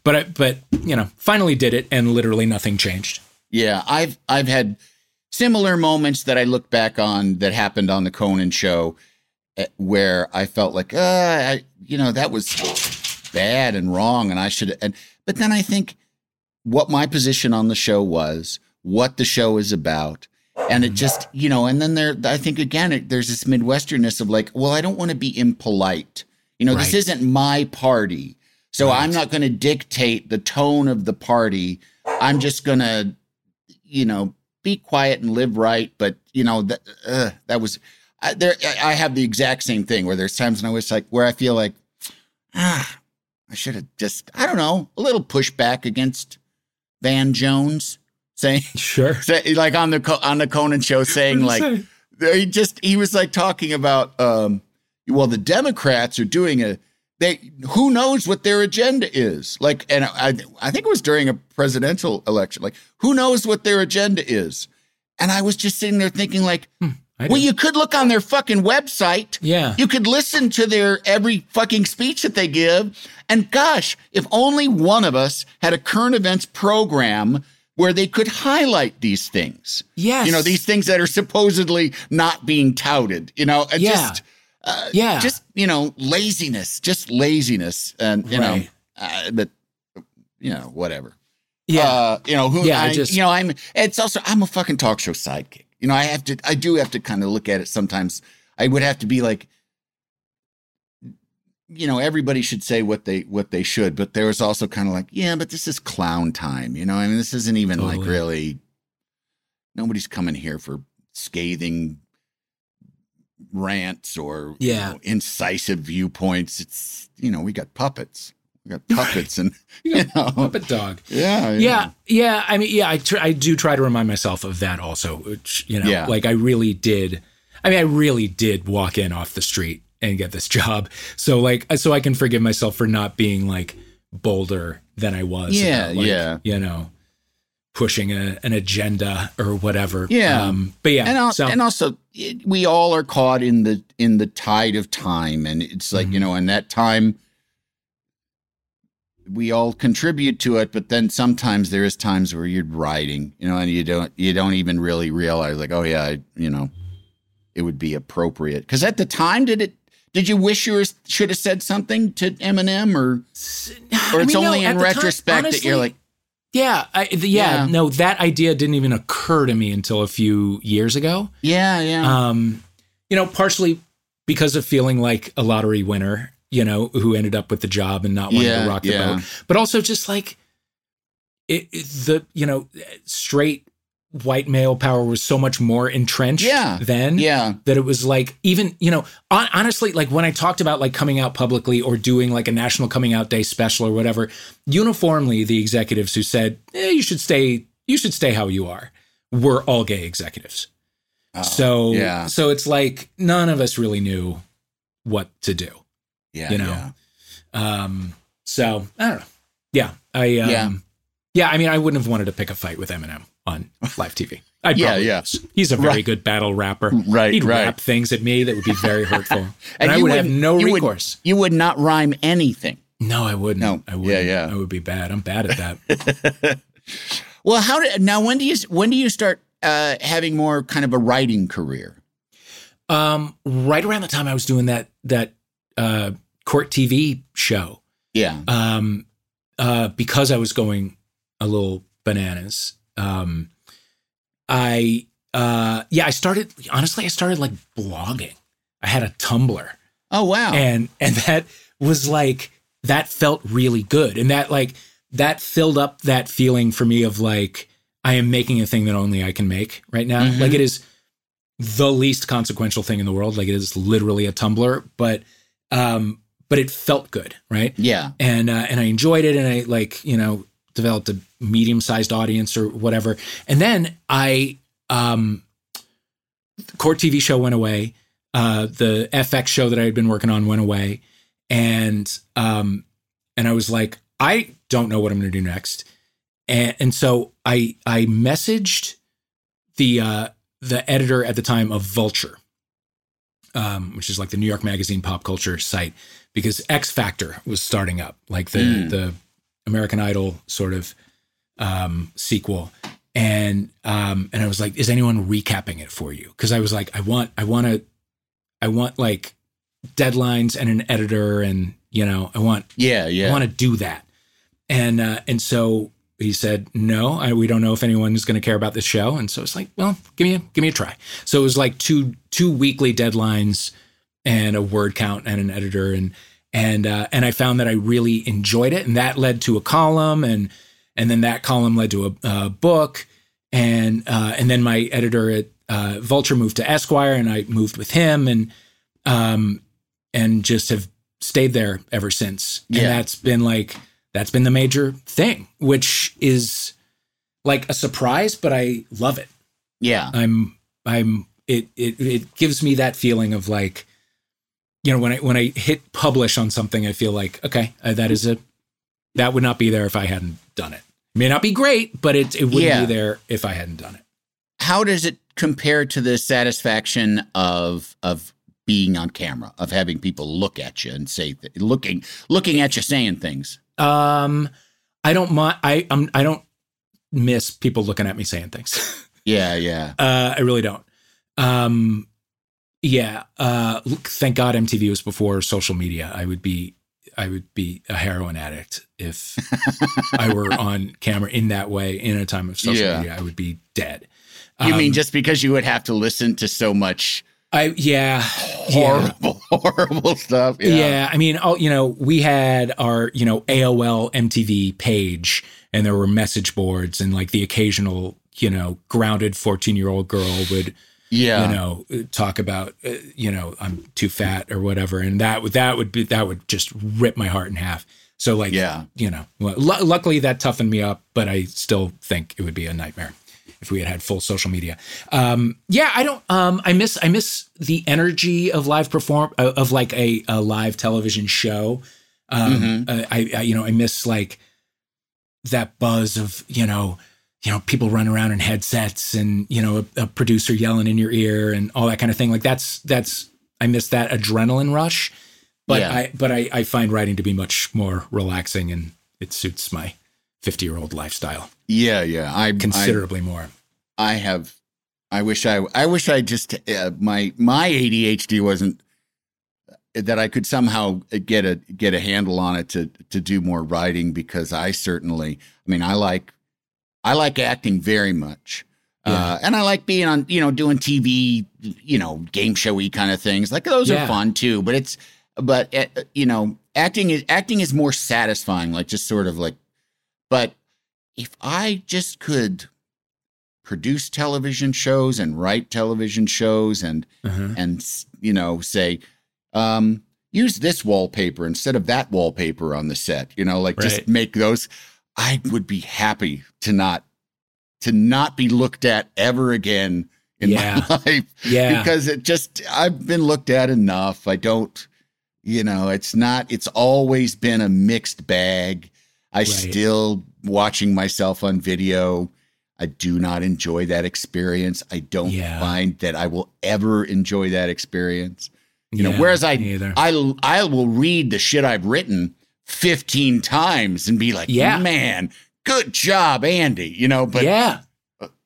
But I, but you know, finally did it, and literally nothing changed. Yeah, I've I've had similar moments that I look back on that happened on the Conan show, eh, where I felt like, uh, I, you know, that was bad and wrong, and I should. And but then I think what my position on the show was, what the show is about, and it just, you know, and then there, I think again, it, there's this Midwesternness of like, well, I don't want to be impolite. You know, this isn't my party. So I'm not going to dictate the tone of the party. I'm just going to, you know, be quiet and live right. But, you know, that, uh, that was, I, there, I I have the exact same thing where there's times when I was like, where I feel like, ah, I should have just, I don't know, a little pushback against Van Jones saying, Sure. [LAUGHS] say, like on the on the Conan show, saying like he just he was like talking about um well the Democrats are doing a they who knows what their agenda is? Like and I I think it was during a presidential election like who knows what their agenda is? And I was just sitting there thinking like I well you could look on their fucking website Yeah. you could listen to their every fucking speech that they give. And gosh, if only one of us had a current events program where they could highlight these things. Yes. You know, these things that are supposedly not being touted, you know, and Yeah. just, uh, Yeah. just, you know, laziness, just laziness. And, you know, uh, but, you know, whatever. yeah. Uh, you know, who, Yeah, I I, just- you know, I'm, it's also, I'm a fucking talk show sidekick. You know, I have to, I do have to kind of look at it sometimes. I would have to be like, you know, everybody should say what they, what they should, but there was also kind of like, yeah, but this is clown time. You know, I mean, this isn't even like really, nobody's coming here for scathing rants or you Yeah. know, incisive viewpoints. It's, you know, we got puppets. Got puppets and, [LAUGHS] [LAUGHS] you know, Puppet dog. yeah, Yeah, yeah. I mean, yeah. I tr- I do try to remind myself of that also. Which you know, Yeah. like I really did. I mean, I really did walk in off the street and get this [LAUGHS] job. So like, so I can forgive myself for not being like bolder than I was. Yeah, about, like, yeah. You know, pushing a, an agenda or whatever. Yeah. Um, but yeah. and, al- so and also it, we all are caught in the in the tide of time and it's like Mm-hmm. you know in that time we all contribute to it but then sometimes there is times where you're riding you know and you don't you don't even really realize like oh yeah I, you know it would be appropriate because at the time did it did you wish you were, should have said something to Eminem or [SIGHS] or I it's mean, only at in the time, retrospect that you're like Yeah, I, the, yeah, Yeah. no, that idea didn't even occur to me until a few years ago. yeah yeah Um, you know, partially because of feeling like a lottery winner, you know, who ended up with the job and not wanting Yeah, to rock the yeah. boat, but also just like it, it- the you know straight white male power was so much more entrenched Yeah, then yeah that it was like even you know hon- honestly like when i talked about like coming out publicly or doing like a national coming out day special or whatever uniformly the executives who said eh, you should stay you should stay how you are were all gay executives so Oh, yeah. so it's like none of us really knew what to do yeah you know yeah. um so i don't know yeah i um, Yeah. yeah i mean i wouldn't have wanted to pick a fight with eminem on live tv I'd Yeah, probably yeah. He's a very Right. good battle rapper. Right, He'd right. rap things at me that would be very hurtful, [LAUGHS] and, I would have no you would- recourse. you would not rhyme anything no, I wouldn't. No. I would. Yeah, yeah. I would be bad. I'm bad at that. [LAUGHS] Well, how did now? When do you when do you start uh, having more kind of a writing career? um, right around the time I was doing that that uh, court TV show, Yeah, um, uh, because I was going a little bananas. Um, I uh, yeah, I started honestly. I started like blogging. I had a Tumblr. Oh wow. and and that was like that felt really good and that like that filled up that feeling for me of like i am making a thing that only i can make right now Mhm. like it is the least consequential thing in the world like it is literally a tumblr but um but it felt good right? Yeah. and uh, and I enjoyed it, and I like you know developed a medium sized audience or whatever, and then I um, the court TV show went away, uh, the FX show that I had been working on went away, and um, and I was like, I don't know what I'm going to do next, and and so I I messaged the uh, the editor at the time of Vulture, um, which is like the New York Magazine pop culture site, because X Factor was starting up, like the Mm. the American Idol sort of um, sequel, and um, and I was like, is anyone recapping it for you? Because I was like, I want, I want to, I want like deadlines and an editor, and you know, I want, Yeah, yeah. I want to do that, and uh, and so he said, no, I, we don't know if anyone's going to care about this show, and so it's like, well, give me a give me a try. So it was like two two weekly deadlines and a word count and an editor. And and uh, and I found that I really enjoyed it, and that led to a column, and and then that column led to a, a book, and uh, and then my editor at uh, Vulture moved to Esquire, and I moved with him, and um and just have stayed there ever since, and Yeah. that's been like that's been the major thing, which is like a surprise, but I love it. yeah. I'm I'm it it it gives me that feeling of like you know when I when I hit publish on something I feel like okay uh, that is a that would not be there if I hadn't done it. May not be great, but it it wouldn't Yeah. be there if I hadn't done it. How does it compare to the satisfaction of of being on camera, of having people look at you and say th- looking looking at you saying things? Um I don't mind I I'm I don't miss people looking at me saying things. [LAUGHS] Yeah, yeah. Uh, I really don't. Um, yeah. Uh, look, thank God MTV was before social media. I would be, I would be a heroin addict if I were [LAUGHS] on camera in that way in a time of social Yeah. media. I would be dead. You mean Um, just because you would have to listen to so much I? Yeah. Yeah. horrible, [LAUGHS] horrible stuff? Yeah. I mean, oh, you know, we had our, you know, AOL MTV page and there were message boards and like the occasional, you know, grounded 14 year old girl would, yeah. you know, talk about, uh, you know, I'm too fat or whatever. And that would, that would be, that would just rip my heart in half. So like, Yeah. you know, lu- luckily that toughened me up, but I still think it would be a nightmare if we had had full social media. Um, yeah, I don't, um, I miss, I miss the energy of live perform uh, of like a, a live television show. Um, uh, I, I, you know, I miss like that buzz of, you know, you know, people running around in headsets and, you know, a, a producer yelling in your ear and all that kind of thing. Like that's, that's, I miss that adrenaline rush, but Yeah. I, but I, I find writing to be much more relaxing and it suits my 50 year old lifestyle yeah, yeah. I I, considerably more. I have. I wish I. I wish I just uh, my my ADHD wasn't that I could somehow get a get a handle on it to to do more writing because I certainly. I mean, I like I like acting very much. Uh, and I like being on, you know, doing TV, you know, game showy kind of things. Like those Yeah. are fun too. But it's, but uh, you know, acting is acting is more satisfying. Like just sort of like, but if I just could produce television shows and write television shows and Uh-huh. and you know say um use this wallpaper instead of that wallpaper on the set you know like just make those i would be happy to not to not be looked at ever again in Yeah. my [LAUGHS] life Yeah. because it just i've been looked at enough i don't you know it's not it's always been a mixed bag i still watching myself on video i do not enjoy that experience i don't Yeah. find that i will ever enjoy that experience you know whereas i i i will read the shit i've written 15 times and be like Yeah. man good job andy you know but yeah.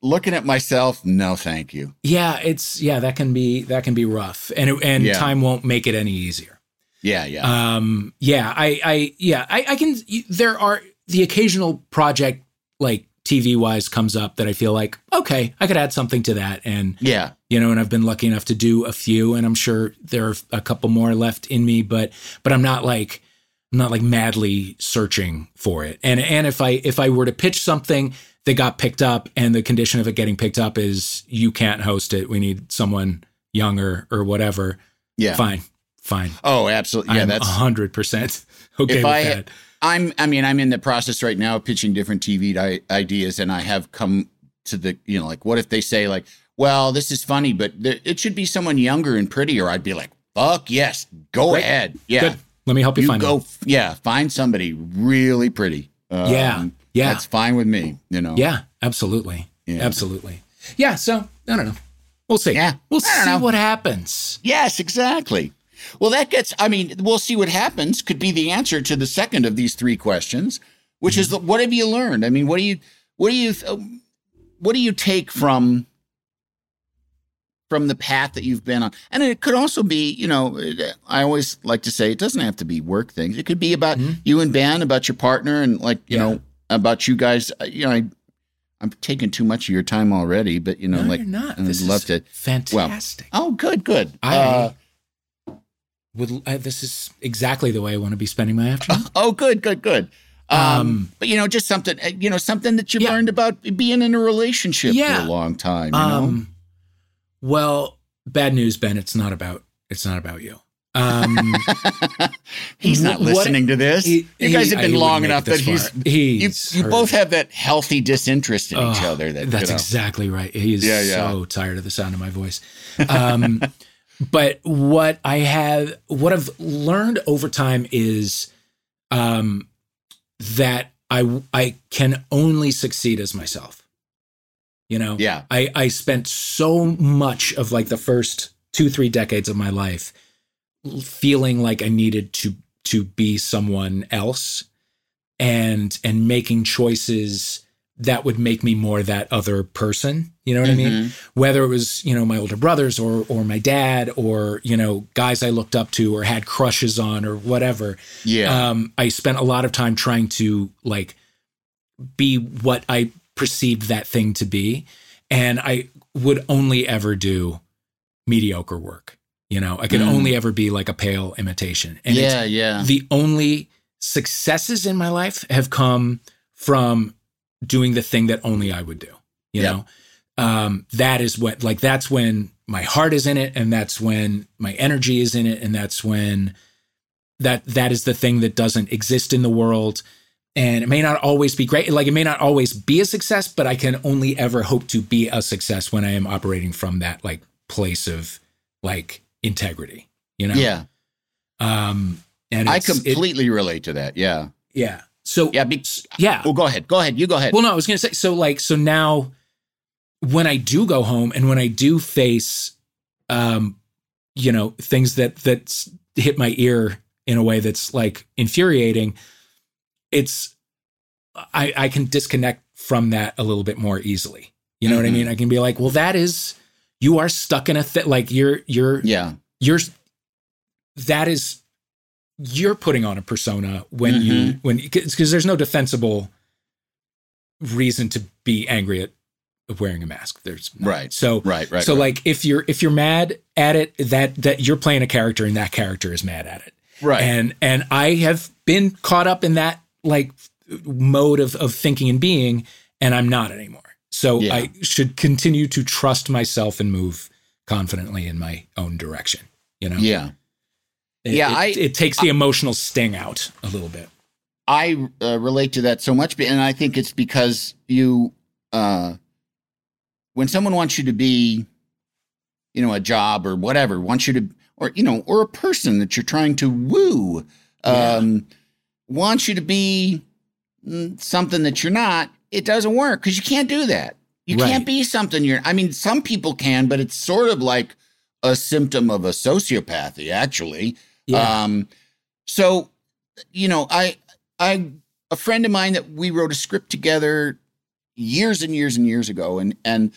looking at myself no thank you Yeah. It's, yeah, that can be, that can be rough and, it, and Yeah. time won't make it any easier. yeah yeah Um, yeah, I, I, yeah, I, I can, there are the occasional project like TV wise comes up that I feel like, okay, I could add something to that. And, yeah you know, and I've been lucky enough to do a few and I'm sure there are a couple more left in me, but, but I'm not like, I'm not like madly searching for it. And, and if I, if I were to pitch something that got picked up and the condition of it getting picked up is you can't host it. We need someone younger or whatever. yeah Fine. Fine. oh absolutely yeah I'm that's hundred percent [LAUGHS] okay if with I, that. I'm, I mean, I'm in the process right now of pitching different TV i- ideas, and I have come to the, you know, like, what if they say, like, well, this is funny, but th- it should be someone younger and prettier? I'd be like, fuck yes, go Great. ahead, yeah, Good. Let me help you, you find go, f- yeah, find somebody really pretty. Um, Yeah, yeah. that's fine with me. You know, Yeah, absolutely, Yeah. absolutely. Yeah. So I don't know. We'll see. Yeah, we'll see know. what happens. Yes, exactly. Well, that gets, I mean, we'll see what happens, could be the answer to the second of these three questions, which is what have you learned? I mean, what do you what do you what do you take from from the path that you've been on? And it could also be, you know, I always like to say it doesn't have to be work things. It could be about Mm-hmm. you and Ben, about your partner, and like you Yeah. know about you guys. Uh, You know, I, I'm taking too much of your time already, but you know, No, like you're not. I'd This love is to. fantastic. Oh, good, good. I Uh, would. Uh, this is exactly the way I want to be spending my afternoon. [LAUGHS] oh, good, good, good. Um, Um, but you know, just something, uh, you know, something that you Yeah. learned about being in a relationship Yeah. for a long time. You know? Um, well, bad news, Ben. It's not about. It's not about you. Um, [LAUGHS] he's not what- listening to this. he- you guys he- have been he long enough that he's, far. you, you both have that healthy disinterest in each Oh, other. That that's you know. exactly right. He is Yeah, yeah. so tired of the sound of my voice. Um, but what I have, what I've learned over time is um, that I I can only succeed as myself. You know, Yeah. I I spent so much of like the first two three decades of my life feeling like I needed to to be someone else and and making choices that would make me more that other person you know what i mean Mm-hmm. whether it was you know my older brothers or or my dad or you know guys i looked up to or had crushes on or whatever Yeah. um i spent a lot of time trying to like be what i perceived that thing to be and i would only ever do mediocre work you know i could Mm. only ever be like a pale imitation and yeah, yeah. the only successes in my life have come from doing the thing that only I would do. You know, um, that is what like that's when my heart is in it, and that's when my energy is in it, and that's when that that is the thing that doesn't exist in the world. And it may not always be great. Like it may not always be a success, but I can only ever hope to be a success when I am operating from that like place of like integrity. You know. yeah. Um. And I it's- it- completely relate to that. Yeah. yeah. So Yeah. Be, yeah. well, go ahead. Go ahead. You go ahead. Well, no, I was gonna say so. Like, so now, when I do go home and when I do face, um, you know, things that that hit my ear in a way that's like infuriating, it's I I can disconnect from that a little bit more easily. You know what I Mhm. mean? I can be like, well, that is you are stuck in a thing. Like you're you're yeah. you're that is you're putting on a persona when you Mm-hmm. when because there's no defensible reason to be angry at wearing a mask there's none. Right. so Right. Right. so right. like if you're if you're mad at it that that you're playing a character and that character is mad at it right. and and i have been caught up in that like mode of of thinking and being and i'm not anymore so Yeah. i should continue to trust myself and move confidently in my own direction you know yeah. It, Yeah, it, I- it takes the emotional sting out a little bit I uh, relate to that so much, and I think it's because you, uh, when someone wants you to be, you know, a job or whatever, wants you to, or you know, or a person that you're trying to woo, um, wants you to be mm, something that you're not. It doesn't work because you can't do that. You Right. can't be something you're. I mean, some people can, but it's sort of like a symptom of a sociopathy, actually. Yeah. Um, so, you know, I, I, a friend of mine that we wrote a script together years and years and years ago, and and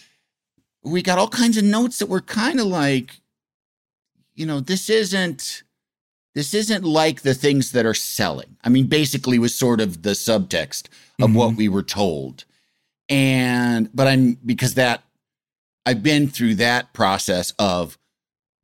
we got all kinds of notes that were kind of like, you know, this isn't, this isn't like the things that are selling. I mean, basically, was sort of the subtext of what we were told, and but I'm because that I've been through that process of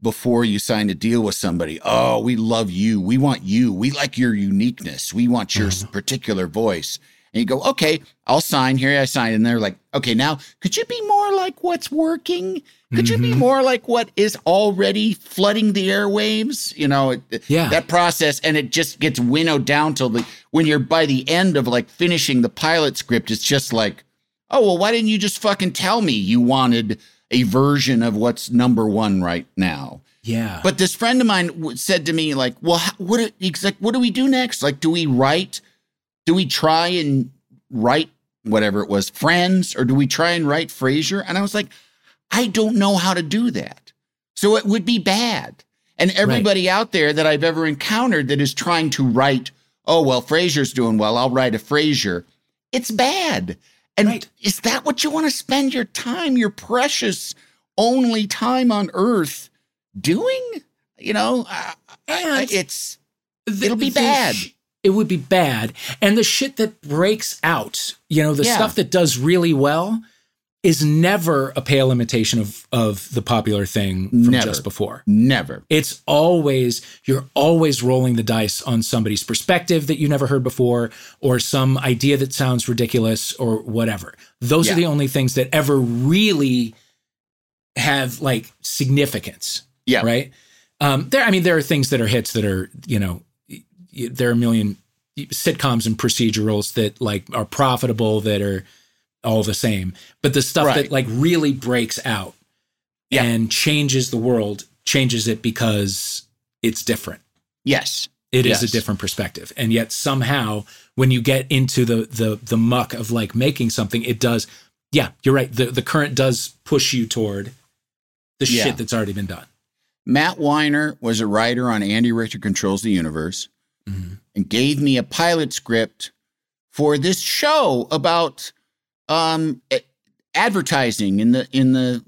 before you sign a deal with somebody. Oh, we love you. We want you. We like your uniqueness. We want your Uh-huh. particular voice. And you go, okay, I'll sign. Here I sign. And they're like, okay, now could you be more like what's working? Could you be Mhm. more like what is already flooding the airwaves? You know, Yeah. that process, and it just gets winnowed down till the when you're by the end of like finishing the pilot script, it's just like, oh well, why didn't you just fucking tell me you wanted a version of what's number one right now? yeah But this friend of mine said to me, like, well, how, what? like, what do we do next? Like, do we write? Do we try and write whatever it was, Friends, or do we try and write Frasier? And I was like, I don't know how to do that. So it would be bad. And everybody out there that I've ever encountered that is trying to write oh well, Frasier's doing well. I'll write a Frasier. It's bad. And Right. is that what you want to spend your time, your precious only time on Earth, doing? You know, I, it's The- It'll be bad. sh- it would be bad. And the shit that breaks out, you know, the Yeah. stuff that does really well is never a pale imitation of of the popular thing from Never. just before. never. It's always you're always rolling the dice on somebody's perspective that you never heard before or some idea that sounds ridiculous or whatever. Those are the only things that ever really have like significance Yeah. right um there i mean there are things that are hits that are you know there are a million sitcoms and procedurals that like are profitable that are all the same but the stuff Right. that like really breaks out Yeah. and changes the world changes it because it's different Yes. It is Yes. a different perspective and yet somehow when you get into the the the muck of like making something it does yeah you're right the the current does push you toward the Yeah. shit that's already been done Matt Weiner was a writer on Andy Richter Controls the Universe Mhm. and gave me a pilot script for this show about um, advertising in the in the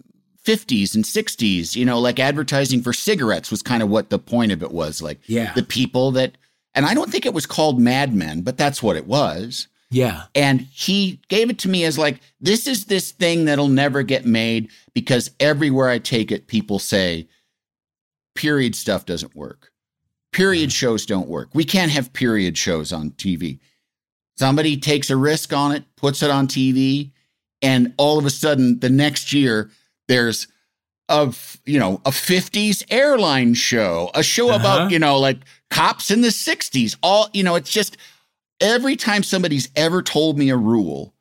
50s and 60s. You know, like advertising for cigarettes was kind of what the point of it was. Like yeah the people that, and I don't think it was called Mad Men, but that's what it was. yeah And he gave it to me as like, this is this thing that'll never get made because everywhere I take it, people say period stuff doesn't work. Period shows don't work. We can't have period shows on TV. Somebody takes a risk on it, puts it on TV, and all of a sudden the next year there's a f- you know a 50s airline show, a show Uh-huh. about you know like cops in the 60s. All you know, it's just every time somebody's ever told me a rule,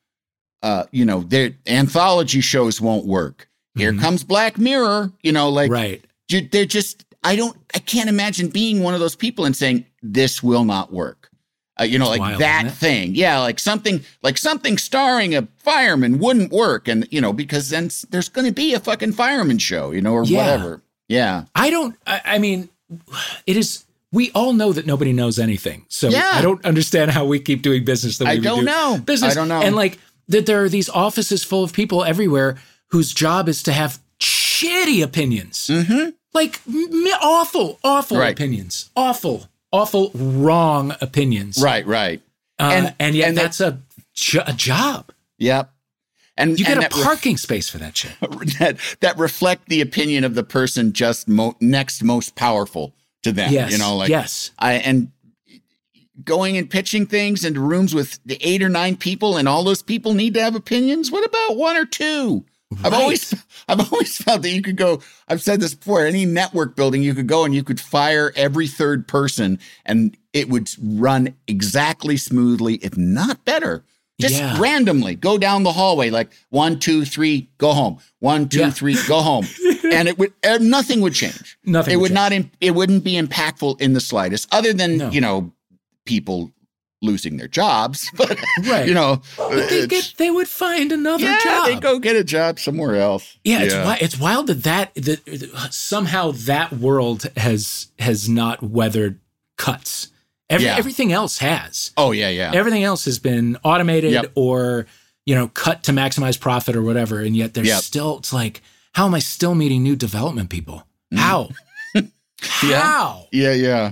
uh, you know, their anthology shows won't work. Here Mhm. comes Black Mirror, you know, like right they're just I don't I can't imagine being one of those people and saying this will not work. Uh, you know, It's like wild, that thing. Yeah, like something like something starring a fireman wouldn't work and you know because then there's going to be a fucking fireman show, you know, or Yeah. whatever. Yeah. I don't. I, I mean, it is. We all know that nobody knows anything, so Yeah. I don't understand how we keep doing business the way I we don't do know. business. I don't know. And like that, there are these offices full of people everywhere whose job is to have shitty opinions, Mhm. like m- awful, awful Right. opinions, awful, awful, wrong opinions. Right, right. Uh, and, And- yet and that- that's a, jo- a job. Yep. And You get and a that re- parking space for that shit. [LAUGHS] that that reflect the opinion of the person just mo- next most powerful to them. Yes. You know, like yes. I and going and pitching things into rooms with the eight or nine people, and all those people need to have opinions. What about one or two? I've always [LAUGHS] I've always felt that you could go. I've said this before. Any network building, you could go and you could fire every third person, and it would run exactly smoothly, if not better. Just Yeah. randomly go down the hallway, like one, two, three, go home. One, two, Yeah. three, go home, [LAUGHS] and it would uh, nothing would change. Nothing It would would not. It wouldn't be impactful in the slightest, other than No. you know people losing their jobs. [LAUGHS] But Right. you know, But they, get, they would find another yeah, job. they go get a job somewhere else. Yeah, it's wi- it's wild that that that somehow that world has has not weathered cuts. Every, Yeah. Everything else has. Oh yeah, yeah. Everything else has been automated Yep. or you know cut to maximize profit or whatever, and yet there's Yep. still it's like how am I still meeting new development people? How? Mm. [LAUGHS] Yeah. How? yeah, yeah.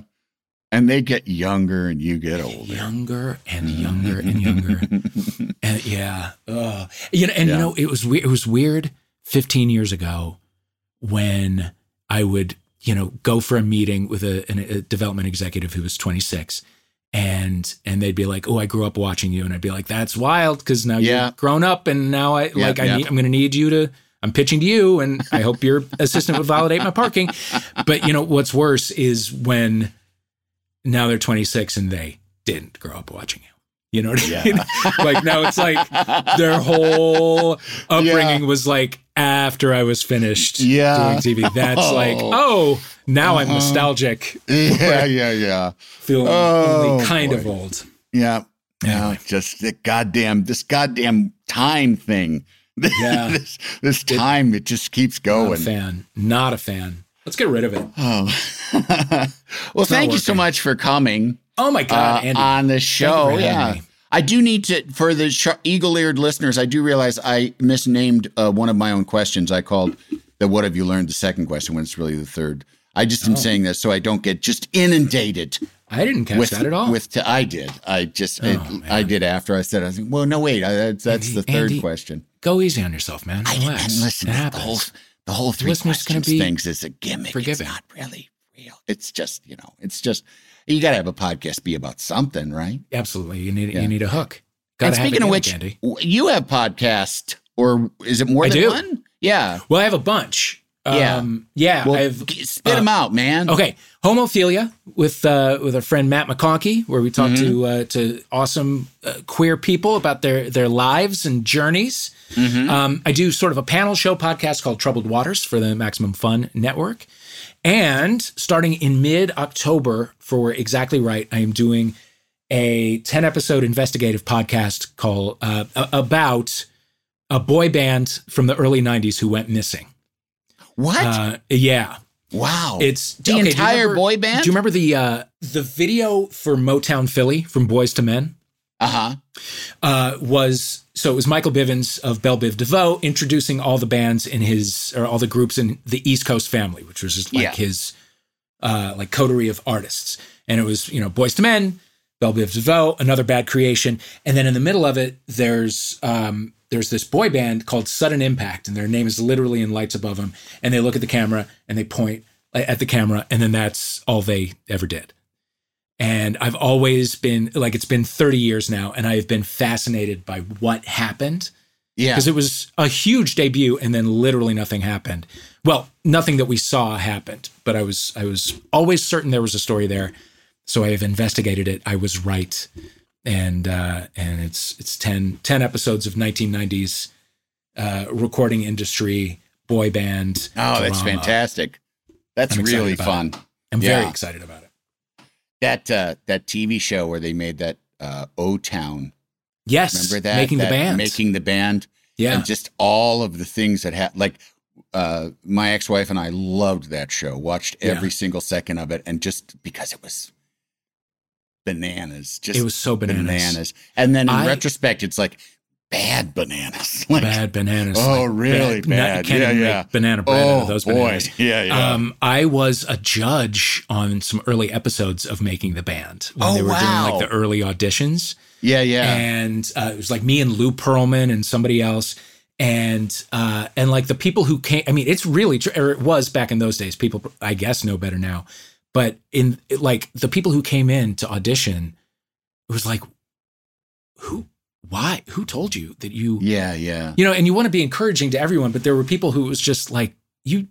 And they get younger, and you get older. Younger and mm-hmm. younger and younger. [LAUGHS] And yeah, Ugh. you know, and Yeah. you know, it was weird. It was weird. Fifteen years ago, when I would, you know, go for a meeting with a, an- a development executive who was 26, and and they'd be like, "Oh, I grew up watching you," and I'd be like, "That's wild," because now Yeah. you've grown up, and now I like I need, I'm going to need you to. I'm pitching to you, and I hope your assistant would validate my parking. [LAUGHS] But you know what's worse is when now they're 26 and they didn't grow up watching you. You know what I mean? [LAUGHS] like now it's like their whole [LAUGHS] upbringing Yeah. was like after I was finished Yeah. doing TV. That's [LAUGHS] oh. like, oh, now I'm uh-huh. nostalgic, yeah, yeah, yeah, feeling Oh, kind boy. of old. yeah. Yeah. Yeah, just the goddamn this goddamn time thing. Yeah. this this time it just keeps going. Not a fan. Not a fan. Let's get rid of it. Oh. [LAUGHS] well, thank you so much for coming. Oh my God, uh, Andy. on the show. Yeah. me. I do need to, for the sh- eagle eared listeners, I do realize I misnamed uh, one of my own questions. I called the What Have You Learned the second question when it's really the third. I just Oh. am saying this so I don't get just inundated I didn't catch with that at all. With t- I did. I just Oh, it- I did after I said I was like, well, no, wait, I, that's, that's the third Andy, question. Go easy on yourself, man. I, Relax. and listen, it the happens. The whole three Listeners questions be things is a gimmick. It's not really real. It's just you know, it's just you got to have a podcast be about something, right? Absolutely. You need Yeah. you need a hook. and Gotta have speaking a of which, Andy. you have podcast, or is it more I than do. one? Yeah. Well, I have a bunch. Yeah. Um, yeah. Well, I've spit uh, them out, man. Okay, homophilia with uh, with our friend Matt McConkey, where we talk Mm-hmm. to uh, to awesome uh, queer people about their their lives and journeys. Mm-hmm. Um, I do sort of a panel show podcast called Troubled Waters for the Maximum Fun Network, and starting in mid October for exactly right, I am doing a ten episode investigative podcast called uh, about a boy band from the early '90s who went missing. What? Uh, yeah. wow. It's the okay, entire remember- boy band. Do you remember the uh, the video for Motown Philly from Boyz II Men? Uh huh. Uh, was so it was Michael Bivins of Bell Biv DeVoe introducing all the bands in his or all the groups in the East Coast family, which was just like Yeah. his uh, like coterie of artists, and it was you know Boyz II Men, Bell Biv DeVoe, another bad creation, and then in the middle of it there's um, there's this boy band called Sudden Impact, and their name is literally in lights above them, and they look at the camera and they point at the camera, and then that's all they ever did. And I've always been like, it's been 30 years now, and I've been fascinated by what happened Yeah. because it was a huge debut, and then literally nothing happened. Well, nothing that we saw happened, but I was I was always certain there was a story there, so I have investigated it. I was right, and uh, and it's it's 10, 10 episodes of 1990s uh, recording industry boy band. Oh, that's fantastic. That's I'm really fun. I'm very excited about it. That uh, that TV show where they made that uh, O Town. Yes, Remember that? making That the band. Making the band. yeah, And just all of the things that happened. Like uh, my ex-wife and I loved that show. Watched Yeah. every single second of it, and just because it was bananas, just it was so bananas. And then in I- retrospect, it's like bad bananas. [LAUGHS] Like, Bad bananas. Oh, like, really not- bad. You can't Yeah, yeah. banana bread Oh of those boy, bananas. [LAUGHS] yeah, yeah. Um, I was a judge on some early episodes of Making the Band when Oh, they were wow. doing like the early auditions. yeah, yeah. And uh, it was like me and Lou Pearlman and somebody else. And uh, and like the people who came, I mean, it's really true. or it was back in those days. People, I guess, know better now. But in like the people who came in to audition, it was like, who, why, who told you that you, yeah, yeah. you know, and you want to be encouraging to everyone, but there were people who was just like, you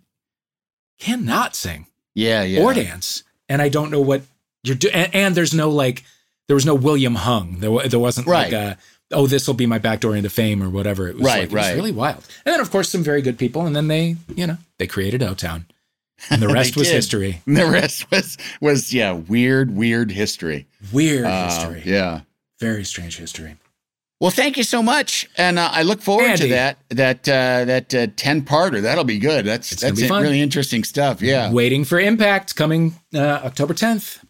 cannot sing Yeah, yeah. or dance. And I don't know what you're doing. And, and there's no like, there was no William Hung. There, there wasn't Right. like a, oh, this will be my backdoor into fame or whatever. It was Right, like, it was really wild. And then, of course, some very good people. And then they, you know, they created O Town. And the [LAUGHS] rest was did. history. [LAUGHS] The rest was was yeah, weird, weird history. Weird Uh, history. yeah. Very strange history. Well, thank you so much, and uh, I look forward Andy. to that that uh, that uh, ten parter. That'll be good. That's It's that's really interesting stuff. Yeah. Waiting for Impact coming uh, October 10th.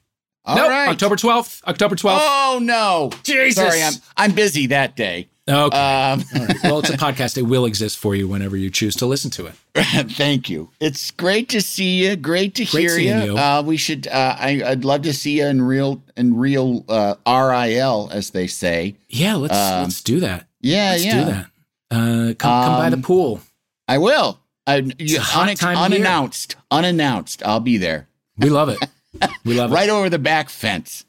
All no, right. October 12th. October 12th. Oh no! Jesus. Sorry, I'm I'm busy that day. Okay. Um, right. Well, it's a podcast. It will exist for you whenever you choose to listen to it. [LAUGHS] thank you. It's great to see you. Great to Great hear you. you. Uh, we should. Uh, I, I'd love to see you in real in real uh, RIL, as they say. Yeah, let's Um, let's do that. Yeah, Let's yeah. do that. Uh, come come by the Um, pool. I will. I, you, a hot unex- time of year. unannounced. Unannounced. I'll be there. We love it. [LAUGHS] We love Right it. Right over the back fence.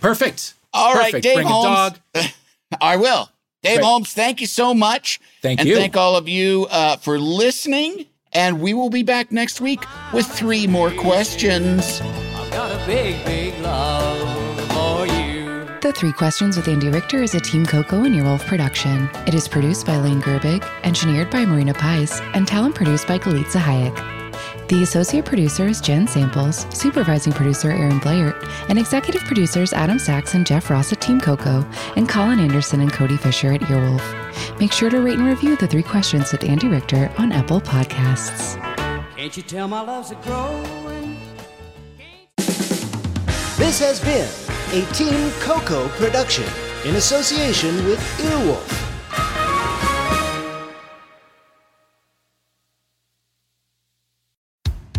Perfect. All right, Perfect. Dave Bring Holmes. a dog. [LAUGHS] I will. Dave Great. Holmes, thank you so much. Thank and you. thank all of you uh, for listening. And we will be back next week with three more questions. I've got a big, big love for you. The Three Questions with Andy Richter is a Team Coco and Earwolf production. It is produced by Lane Gerbig, engineered by Marina Pais, and talent produced by Galitza Hayek. The associate producer is Jen Samples, supervising producer Aaron Blair, and executive producers Adam Sachs and Jeff Ross at Team Coco, and Colin Anderson and Cody Fisher at Earwolf. Make sure to rate and review The Three Questions with Andy Richter on Apple Podcasts. Can't you tell my love's a growing? This has been a Team Coco production in association with Earwolf.